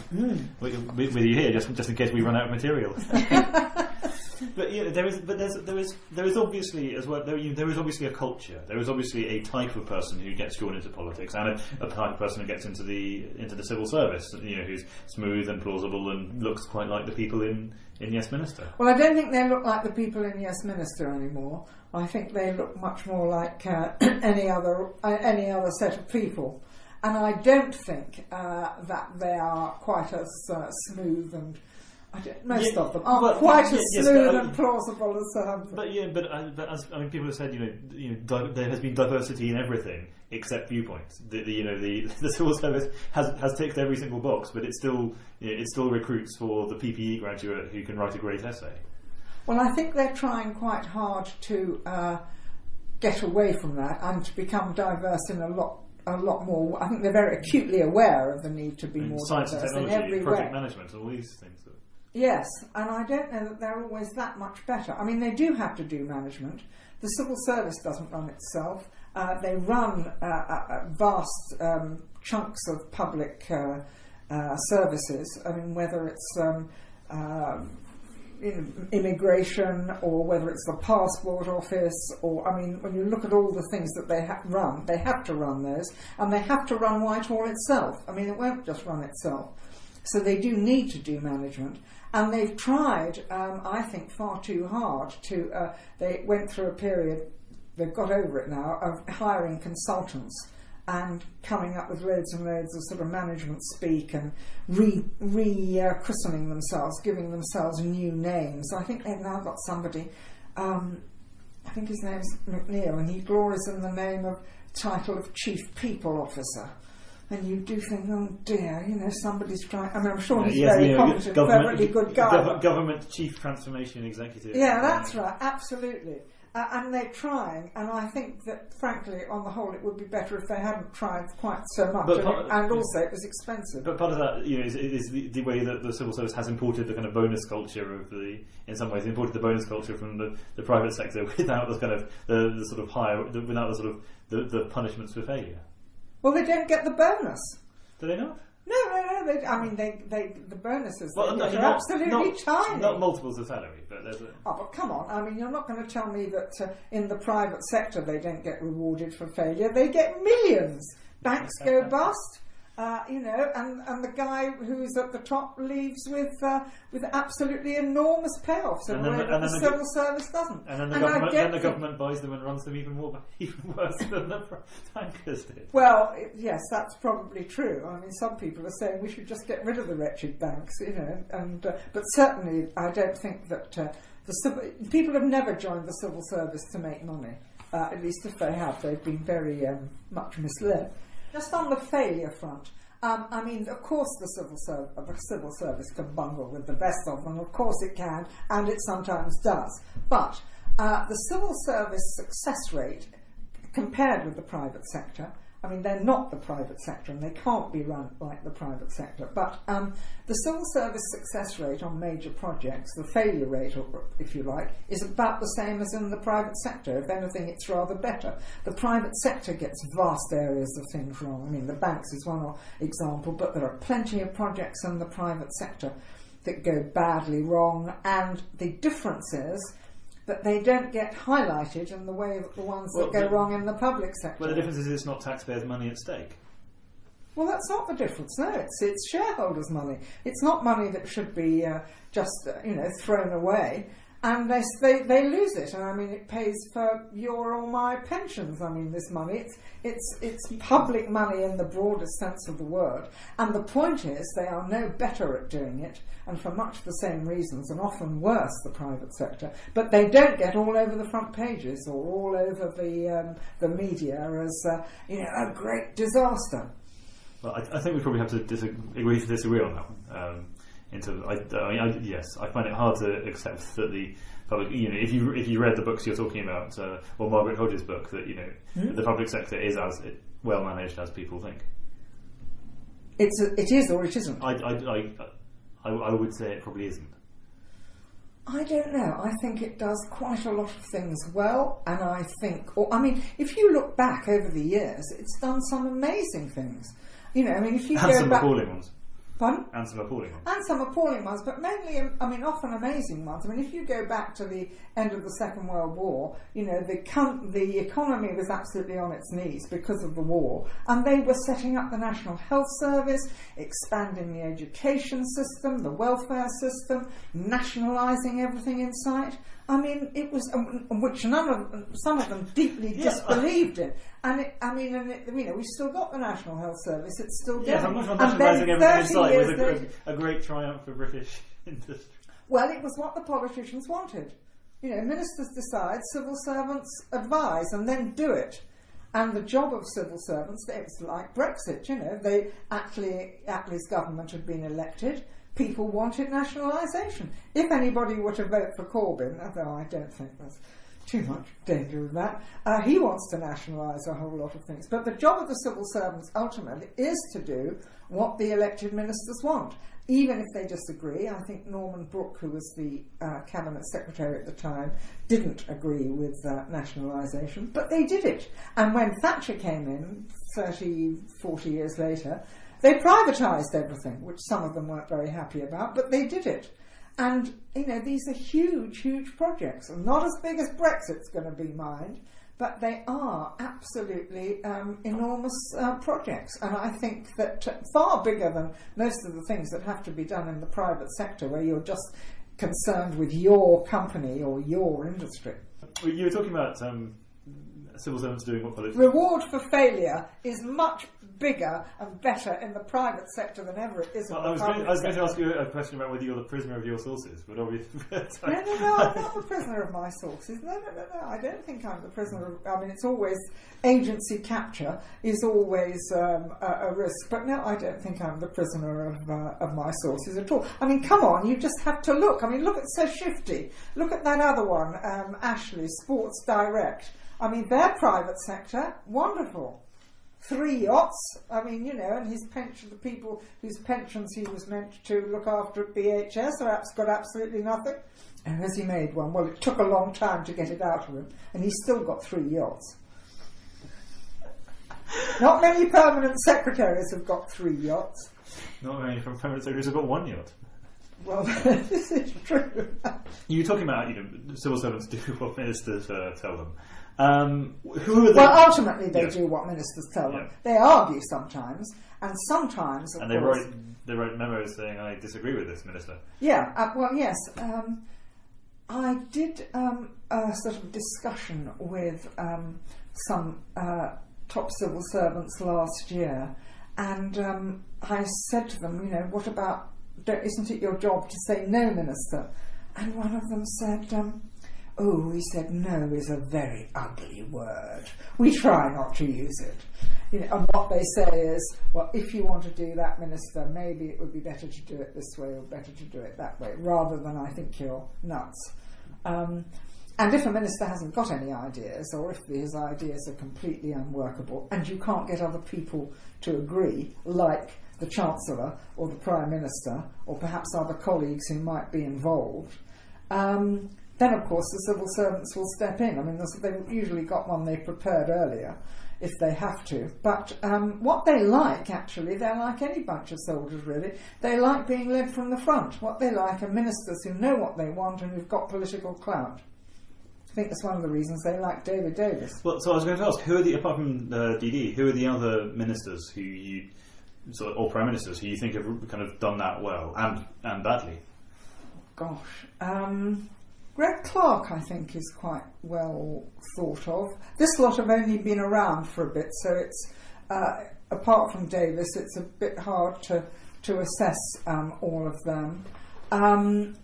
with, with you here, just just in case we run out of material. [LAUGHS] [LAUGHS] but yeah, there is, but there's, there is, there is obviously as well. There, you, there is obviously a culture. There is obviously a type of person who gets drawn into politics, and a, a type of person who gets into the into the civil service. You know, who's smooth and plausible and looks quite like the people in in Yes Minister. Well, I don't think they look like the people in Yes Minister anymore. I think they look much more like uh, [CLEARS THROAT] any other uh, any other set of people, and I don't think uh, that they are quite as uh, smooth and. I don't, most Yeah, of them aren't but- quite yeah, as yes, smooth but, and plausible as um, But yeah, but, uh, but as I mean, people have said, you know, you know, di- there has been diversity in everything except viewpoints. The, the, you know, the, [LAUGHS] the civil service has has ticked every single box, but it still you know, it still recruits for the PPE graduate who can write a great essay. Well, I think they're trying quite hard to uh, get away from that and to become diverse in a lot, a lot more. I think they're very acutely aware of the need to be And more science and diverse in technology, every project way. management, all these things. That, Yes, and I don't know that they're always that much better. I mean, they do have to do management. The civil service doesn't run itself. Uh, they run uh, uh, uh, vast um, chunks of public uh, uh, services. I mean, whether it's um, immigration or whether it's the passport office or I mean when you look at all the things that they ha- run they have to run those and they have to run Whitehall itself I mean it won't just run itself so they do need to do management and they've tried um, I think far too hard to uh, they went through a period they've got over it now of hiring consultants and coming up with loads and loads of sort of management speak and re, re uh, christening themselves, giving themselves new names. I think they've now got somebody, um, I think his name's McNeil, and he glories in the name of title of Chief People Officer. And you do think, oh dear, you know, somebody's trying. I mean, I'm sure he's Yes, very competent, very good guy. gov- government chief transformation executive. Yeah, that's right, absolutely. Uh, and they're trying, and I think that, frankly, on the whole, it would be better if they hadn't tried quite so much. But and, it- and also, it was expensive. But part of that, you know, is, is the, the way that the civil service has imported the kind of bonus culture of the, in some ways, imported the bonus culture from the, the private sector [LAUGHS] without the kind of the, the sort of higher, the, without the sort of the, the punishments for failure. Well, they don't get the bonus. Do they not? No, no, no. They, I mean, they, they, the bonuses Well, they no, are not, absolutely not, tiny. not multiples of salary, but there's a. Oh, but come on. I mean, you're not going to tell me that uh, in the private sector they don't get rewarded for failure. They get millions. Banks go bust. Uh, you know, and, and the guy who's at the top leaves with uh, with absolutely enormous payoffs And then the- and the the civil go- service doesn't. And then the And government, then the government buys them and runs them even more, [LAUGHS] even worse than the bankers did. Well, yes, that's probably true. I mean, some people are saying we should just get rid of the wretched banks, you know. And uh, but certainly, I don't think that uh, the people have never joined the civil service to make money. Uh, at least if they have, they've been very um, much misled. Just on the failure front. Um, I mean, of course, the civil, serv- the civil service can bungle with the best of them. Of course, it can, and it sometimes does. But uh, the civil service success rate compared with the private sector. I mean, they're not the private sector and they can't be run like the private sector. But um, the civil service success rate on major projects, the failure rate, if you like, is about the same as in the private sector. If anything, it's rather better. The private sector gets vast areas of things wrong. I mean, the banks is one example, but there are plenty of projects in the private sector that go badly wrong. And the difference is that they don't get highlighted in the way that the ones Well, that go the- wrong in the public sector. Well, the difference is it's not taxpayers' money at stake. Well, that's not the difference. No, it's it's shareholders' money. It's not money that should be uh, just uh, you know thrown away, and they, they lose it. And I mean, it pays for your or my pensions. I mean, this money it's it's it's public money in the broadest sense of the word. And the point is, they are no better at doing it, and for much the same reasons, and often worse, the private sector. But they don't get all over the front pages or all over the um, the media as uh, you know a great disaster. Well, I, I think we probably have to disagree, agree to disagree on that. Um, In terms, of, I, I I, yes, I find it hard to accept that the public, you know, if you if you read the books you're talking about, uh, or Margaret Hodge's book, that you know, Hmm? the public sector is as well managed as people think. It's a, it is or it isn't. I, I, I, I, I would say it probably isn't. I don't know. I think it does quite a lot of things well, and I think, or I mean, if you look back over the years, it's done some amazing things. You know, I mean, if you And go some back, appalling ones. Pardon? And some appalling ones. and some appalling ones, but mainly, um, I mean, often amazing ones. I mean, if you go back to the end of the Second World War, you know, the com- the economy was absolutely on its knees because of the war, and they were setting up the National Health Service, expanding the education system, the welfare system, nationalising everything in sight. I mean, it was um, which none of some of them deeply Yeah, disbelieved in, and it, I mean, and it, you know, we've still got the National Health Service; it's still Yes, going. I'm not sure And then nationalising everything in 30 sight was a, a, a great triumph for British [LAUGHS] industry. well, it was what the politicians wanted. You know, ministers decide, civil servants advise, and then do it. And the job of civil servants, it was like Brexit, you know, they Attlee, Attlee's government had been elected, people wanted nationalisation. If anybody were to vote for Corbyn, although I don't think there's too much danger of that, uh, he wants to nationalise a whole lot of things. But the job of the civil servants ultimately is to do what the elected ministers want even if they disagree, I think Norman Brooke, who was the uh, cabinet secretary at the time, didn't agree with uh, nationalisation, but they did it. And when Thatcher came in 30, 40 years later, they privatised everything, which some of them weren't very happy about, but they did it. And, you know, these are huge, huge projects. Not as big as Brexit's going to be, mind, but they are absolutely um, enormous uh, projects. And I think that far bigger than most of the things that have to be done in the private sector, where you're just concerned with your company or your industry. Well, You were talking about um, civil servants doing what politicians. Reward for failure is much bigger and better in the private sector than ever it is in Well, the I was, public going, I was going to ask you a question about whether you're the prisoner of your sources, but obviously. [LAUGHS] No, no, no, I'm not the prisoner of my sources. No, no, no, no. I don't think I'm the prisoner of. I mean, it's always agency capture is always um, a, a risk, but no, I don't think I'm the prisoner of uh, of my sources at all. I mean, come on, you just have to look. I mean, look at Sir Shifty. Look at that other one, um, Ashley Sports Direct. I mean, their private sector, wonderful. Three yachts. I mean, you know, and his pension, the people whose pensions he was meant to look after at BHS, are got absolutely nothing. And has he made one? Well, it took a long time to get it out of him, and he's still got three yachts. Not many permanent secretaries have got three yachts. Not many permanent secretaries have got one yacht. Well, [LAUGHS] this is true. You were talking about, you know, civil servants do what ministers uh, tell them. Um, who. Well, ultimately, they Yeah. do what ministers tell them. Yeah. They argue sometimes, and sometimes, of and they course, wrote, they wrote memos saying, I disagree with this minister. Yeah, uh, well, yes. Um, I did um, a sort of discussion with um, some uh, top civil servants last year, and um, I said to them, you know, what about, isn't it your job to say no, Minister? And one of them said, um, oh, he said, no is a very ugly word. We try not to use it. You know, and what they say is, well, if you want to do that, Minister, maybe it would be better to do it this way or better to do it that way, rather than I think you're nuts. Um, and if a minister hasn't got any ideas, or if his ideas are completely unworkable, and you can't get other people to agree, like the Chancellor or the Prime Minister, or perhaps other colleagues who might be involved, um, then of course the civil servants will step in. I mean, they've usually got one they prepared earlier if they have to. But um, what they like, actually, they're like any bunch of soldiers, really. They like being led from the front. What they like are ministers who know what they want and who've got political clout. I think that's one of the reasons they like David Davis. Well, so I was going to ask, who are the, apart from uh, DD, who are the other ministers who you, sort of, or prime ministers who you think have kind of done that well and, and badly? Gosh. Um, Greg Clark, I think, is quite well thought of. This lot have only been around for a bit, so it's, uh, apart from Davis, it's a bit hard to, to assess um, all of them. Um,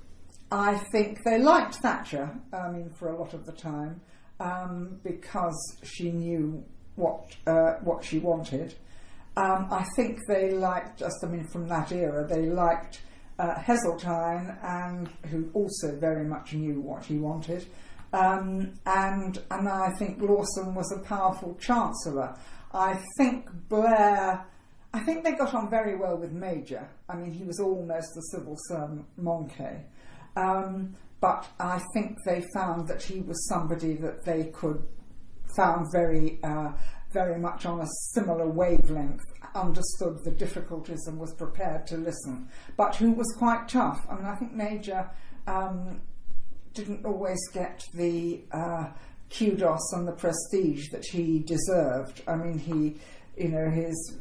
I think they liked Thatcher, I mean, for a lot of the time, um, because she knew what, uh, what she wanted. Um, I think they liked, just I mean, from that era, they liked uh, Heseltine, and who also very much knew what he wanted. Um, and and I think Lawson was a powerful chancellor. I think Blair. I think they got on very well with Major. I mean, he was almost a civil servant, Moncey. Um, but I think they found that he was somebody that they could found very uh, very much on a similar wavelength, understood the difficulties and was prepared to listen, but who was quite tough. I mean, I think Major um, didn't always get the uh, kudos and the prestige that he deserved. I mean, he, you know, his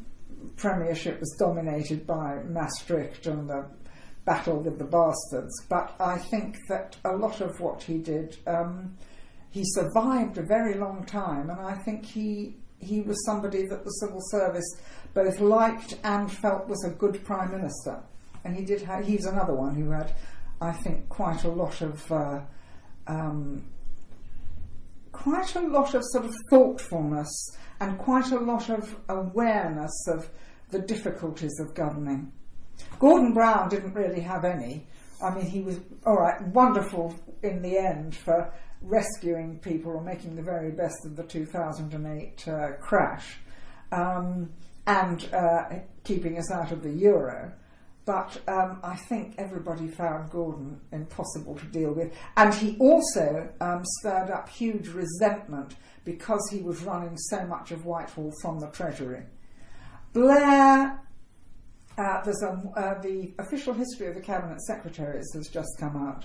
premiership was dominated by Maastricht and the battle with the bastards, but I think that a lot of what he did. Um, he survived a very long time, and I think he he was somebody that the civil service both liked and felt was a good prime minister. And he did. Have, he's another one who had, I think, quite a lot of. Uh, um, quite a lot of sort of thoughtfulness and quite a lot of awareness of the difficulties of governing. Gordon Brown didn't really have any. I mean, he was all right, wonderful in the end for rescuing people or making the very best of the 2008 uh, crash um, and uh, keeping us out of the euro. But um, I think everybody found Gordon impossible to deal with. And he also um, stirred up huge resentment because he was running so much of Whitehall from the Treasury. Blair, uh, there's a, uh, the official history of the Cabinet Secretaries has just come out.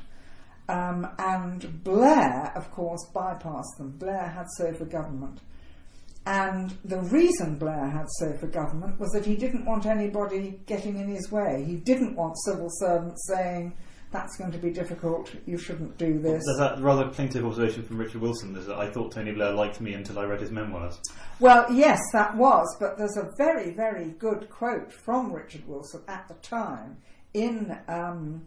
Um, and Blair, of course, bypassed them. Blair had sofa government. And the reason Blair had sofa government was that he didn't want anybody getting in his way. He didn't want civil servants saying, that's going to be difficult, you shouldn't do this. There's that rather plaintive observation from Richard Wilson is that I thought Tony Blair liked me until I read his memoirs. Well, yes, that was, but there's a very, very good quote from Richard Wilson at the time in um,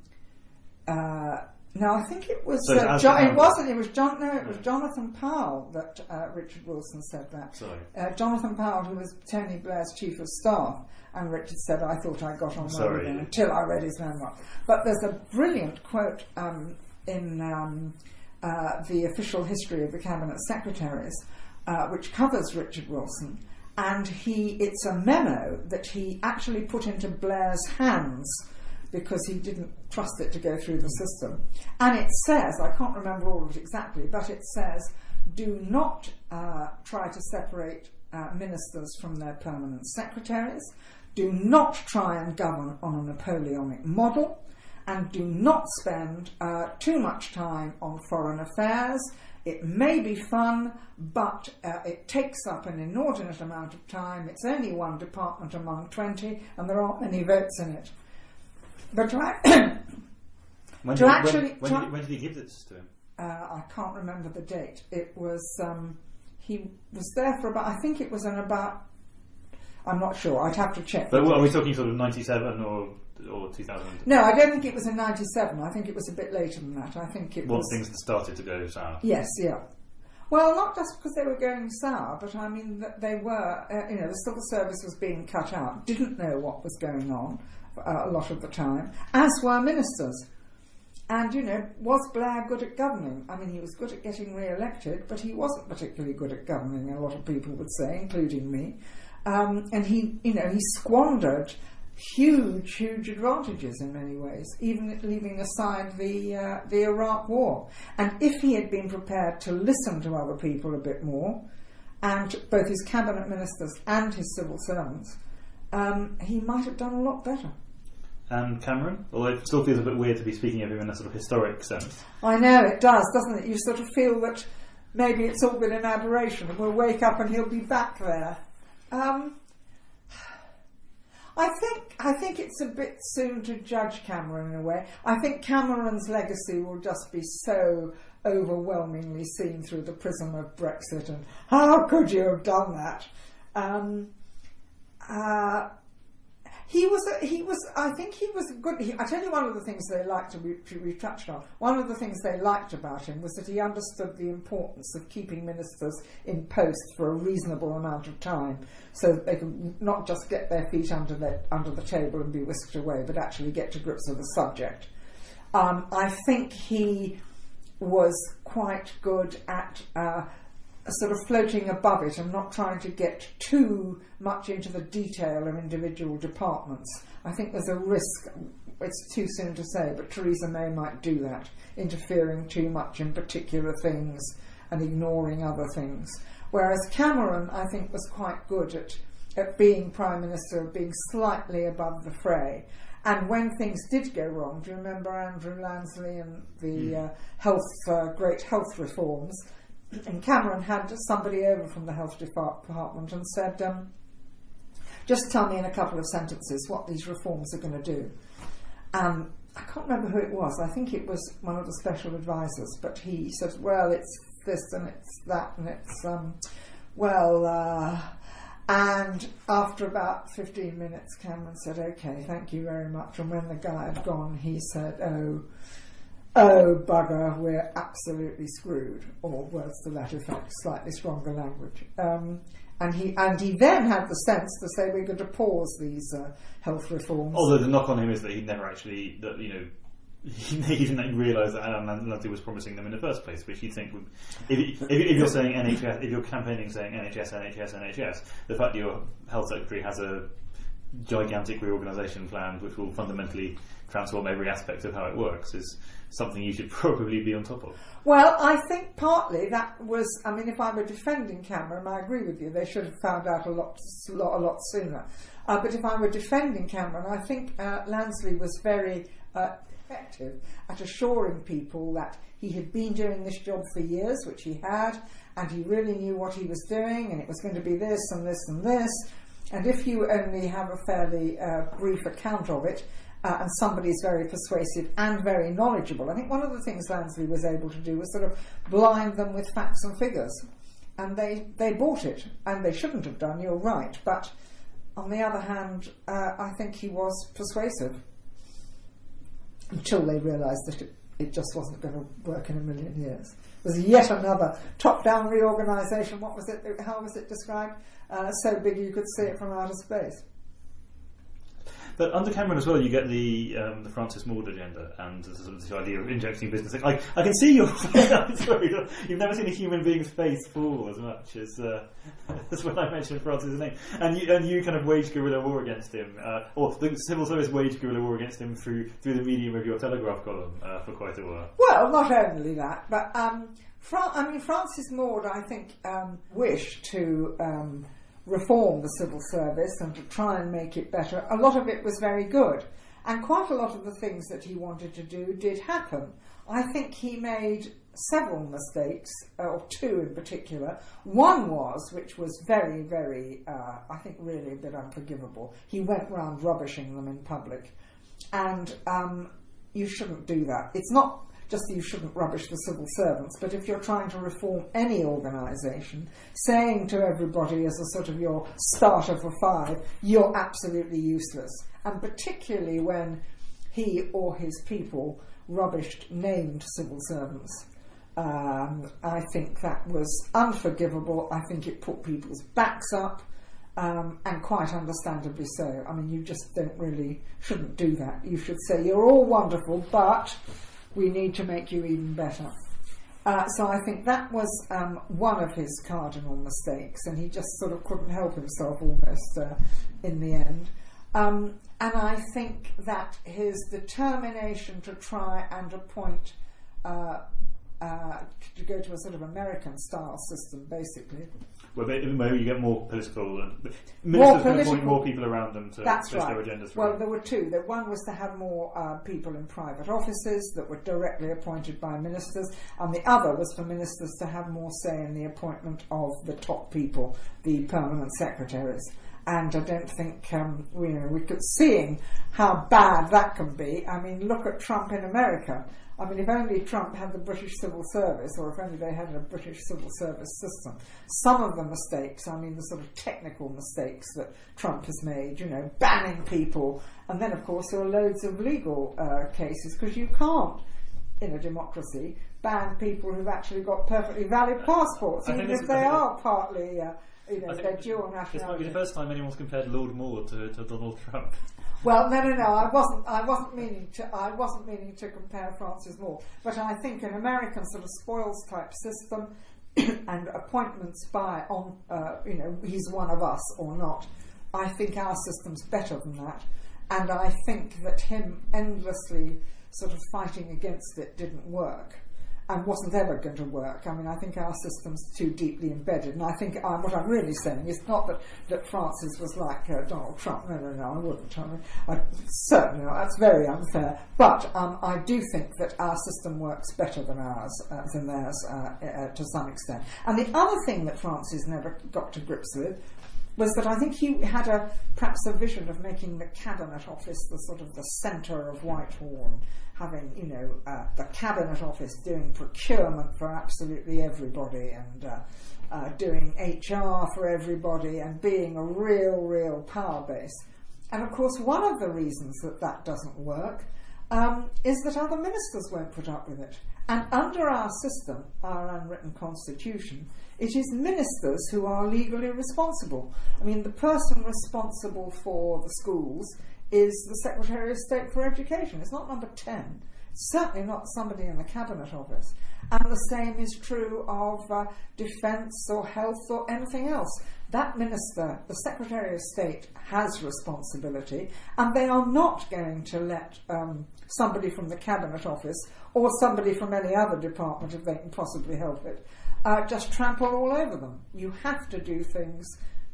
uh, no, I think it was. So uh, jo- it wasn't. It was John. No, it was Jonathan Powell that uh, Richard Wilson said that. Sorry. Uh, Jonathan Powell, who was Tony Blair's chief of staff, and Richard said, "I thought I got on well with him until I read his memoir." But there's a brilliant quote um, in um, uh, the official history of the cabinet secretaries, uh, which covers Richard Wilson, and he. It's a memo that he actually put into Blair's hands because he didn't trust it to go through the system. And it says, I can't remember all of it exactly, but it says, do not uh, try to separate uh, ministers from their permanent secretaries, do not try and govern on a Napoleonic model, and do not spend uh, too much time on foreign affairs. It may be fun, but uh, it takes up an inordinate amount of time. It's only one department among 20, and there aren't many votes in it. But to, [COUGHS] When, To did, actually when, when, did, when did he give this to him? uh, I can't remember the date. It was um, he was there for about. I think it was in about. I'm not sure. I'd have to check. But what, are we talking sort of 97 or, or 2000? no, I don't think it was in '97. I think it was a bit later than that. I think it Once was. things started to go sour. Yes, yeah. Well, not just because they were going sour, but I mean that they were. Uh, you know, the civil service was being cut out. Didn't know what was going on a lot of the time, as were ministers. And, you know, was Blair good at governing? I mean, he was good at getting re elected, but he wasn't particularly good at governing, a lot of people would say, including me. Um, and he, you know, he squandered huge, huge advantages in many ways, even leaving aside the, uh, the Iraq War. And if he had been prepared to listen to other people a bit more, and both his cabinet ministers and his civil servants, um, he might have done a lot better. And Cameron? Although it still feels a bit weird to be speaking of him in a sort of historic sense. I know it does, doesn't it? You sort of feel that maybe it's all been an aberration, and we'll wake up and he'll be back there. Um, I think I think it's a bit soon to judge Cameron in a way. I think Cameron's legacy will just be so overwhelmingly seen through the prism of Brexit and how could you have done that? Um, uh, He was, a, he was. I think he was good. He, I tell you, one of the things they liked, we, we touched on. One of the things they liked about him was that he understood the importance of keeping ministers in post for a reasonable amount of time, so that they could not just get their feet under the under the table and be whisked away, but actually get to grips with the subject. Um, I think he was quite good at. Uh, sort of floating above it and not trying to get too much into the detail of individual departments. I think there's a risk, it's too soon to say, but Theresa May might do that, interfering too much in particular things and ignoring other things. Whereas Cameron, I think, was quite good at, at being Prime Minister, of being slightly above the fray. And when things did go wrong, do you remember Andrew Lansley and the uh, health, uh, great health reforms? And Cameron had somebody over from the health department and said, um, just tell me in a couple of sentences what these reforms are going to do. Um, I can't remember who it was. I think it was one of the special advisors, but he said, well, it's this and it's that and it's, um, well, uh, and after about 15 minutes, Cameron said, okay, thank you very much. And when the guy had gone, he said, oh, oh bugger, we're absolutely screwed, or words to that effect, slightly stronger language. Um, and he and he then had the sense to say we're going to pause these uh, health reforms. Although the knock on him is that he never actually, that you know, [LAUGHS] he didn't realise that Alan Lansley was promising them in the first place, which you think would, if, if, if, you're saying NHS, if you're campaigning saying NHS, NHS, NHS, the fact that your health secretary has a gigantic reorganisation plan which will fundamentally transform every aspect of how it works is something you should [LAUGHS] probably be on top of. Well, I think partly that was. I mean, if I were defending Cameron, I agree with you. They should have found out a lot, a lot, a lot sooner. Uh, but if I were defending Cameron, I think uh, Lansley was very uh, effective at assuring people that he had been doing this job for years, which he had, and he really knew what he was doing, and it was going to be this and this and this. And if you only have a fairly uh, brief account of it, uh, and somebody is very persuasive and very knowledgeable. I think one of the things Lansley was able to do was sort of blind them with facts and figures. And they, they bought it, and they shouldn't have done, you're right. But on the other hand, uh, I think he was persuasive until they realised that it, it just wasn't going to work in a million years. Was yet another top down reorganisation. What was it? How was it described? Uh, so big you could see it from outer space. But under Cameron as well, you get the um, the Francis Maude agenda and the, sort of the idea of injecting business. I, I can see [LAUGHS] sorry, you've never seen a human being's face fall as much as uh, [LAUGHS] as when I mentioned Francis' name, and you and you kind of waged guerrilla war against him, uh, or the civil service waged guerrilla war against him through through the medium of your Telegraph column uh, for quite a while. Well, not only that, but um, Fra- I mean Francis Maude, I think, um, wished to. Um, reform the civil service and to try and make it better, a lot of it was very good. And quite a lot of the things that he wanted to do did happen. I think he made several mistakes, uh, or two in particular. One was, which was very, very, uh, I think really a bit unforgivable. He went round rubbishing them in public. And um, you shouldn't do that. It's not just that you shouldn't rubbish the civil servants, but if you're trying to reform any organisation, saying to everybody as a sort of your starter for five, you're absolutely useless. And particularly when he or his people rubbished named civil servants. Um, I think that was unforgivable. I think it put people's backs up, um, and quite understandably so. I mean, you just don't really shouldn't do that. You should say you're all wonderful, but we need to make you even better. Uh, so I think that was um, one of his cardinal mistakes, and he just sort of couldn't help himself almost uh, in the end. Um, and I think that his determination to try and appoint uh, uh to go to a sort of American style system, basically, where, you get more political, ministers more political, appoint more people around them to that's push right. their agendas. Well, there were two. The one was to have more uh, people in private offices that were directly appointed by ministers, and the other was for ministers to have more say in the appointment of the top people, the permanent secretaries. and I don't think um, we, you know, we could seeing how bad that can be. I mean, look at Trump in America. I mean, if only Trump had the British civil service, or if only they had a British civil service system, some of the mistakes, I mean, the sort of technical mistakes that Trump has made, you know, banning people, and then, of course, there are loads of legal uh, cases, because you can't, in a democracy, ban people who've actually got perfectly valid passports, even if they are partly, uh, you know, they're dual This might be the first time anyone's compared Lord Maude to, to Donald Trump. Well, no, no, no. I wasn't. I wasn't meaning to. I wasn't meaning to compare Francis Maude. But I think an American sort of spoils type system [CLEARS THROAT] and appointments by on. Uh, you know, he's one of us or not. I think our system's better than that, and I think that him endlessly sort of fighting against it didn't work. And wasn't ever going to work. I mean, I think our system's too deeply embedded. And I think uh, what I'm really saying is not that, that Francis was like uh, Donald Trump. No, no, no, I wouldn't. I, mean, I, certainly not. That's very unfair. But um, I do think that our system works better than ours, uh, than theirs uh, uh, to some extent. And the other thing that Francis never got to grips with was that I think he had a perhaps a vision of making the cabinet office the sort of the centre of Whitehall, having you know uh, the cabinet office doing procurement for absolutely everybody, and uh, uh, doing HR for everybody, and being a real, real power base. And of course, one of the reasons that that doesn't work um, is that other ministers won't put up with it. And under our system, our unwritten constitution, it is ministers who are legally responsible. I mean, the person responsible for the schools is the Secretary of State for Education. It's not number 10. Certainly not somebody in the Cabinet Office. And the same is true of uh, defence or health or anything else. That minister, the Secretary of State, has responsibility, and they are not going to let um, somebody from the Cabinet Office or somebody from any other department, if they can possibly help it, uh, just trample all over them. You have to do things,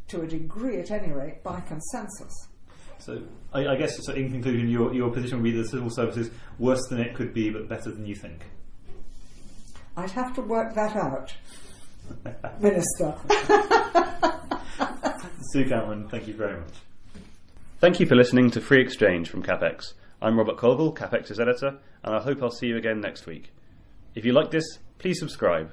to a degree at any rate, by consensus. So I, I guess, so in conclusion, your, your position would be the civil service is worse than it could be, but better than you think. I'd have to work that out, [LAUGHS] Minister. [LAUGHS] Sue Cameron, thank you very much. Thank you for listening to Free Exchange from CapX. I'm Robert Colvile, CapX's editor, and I hope I'll see you again next week. If you like this, please subscribe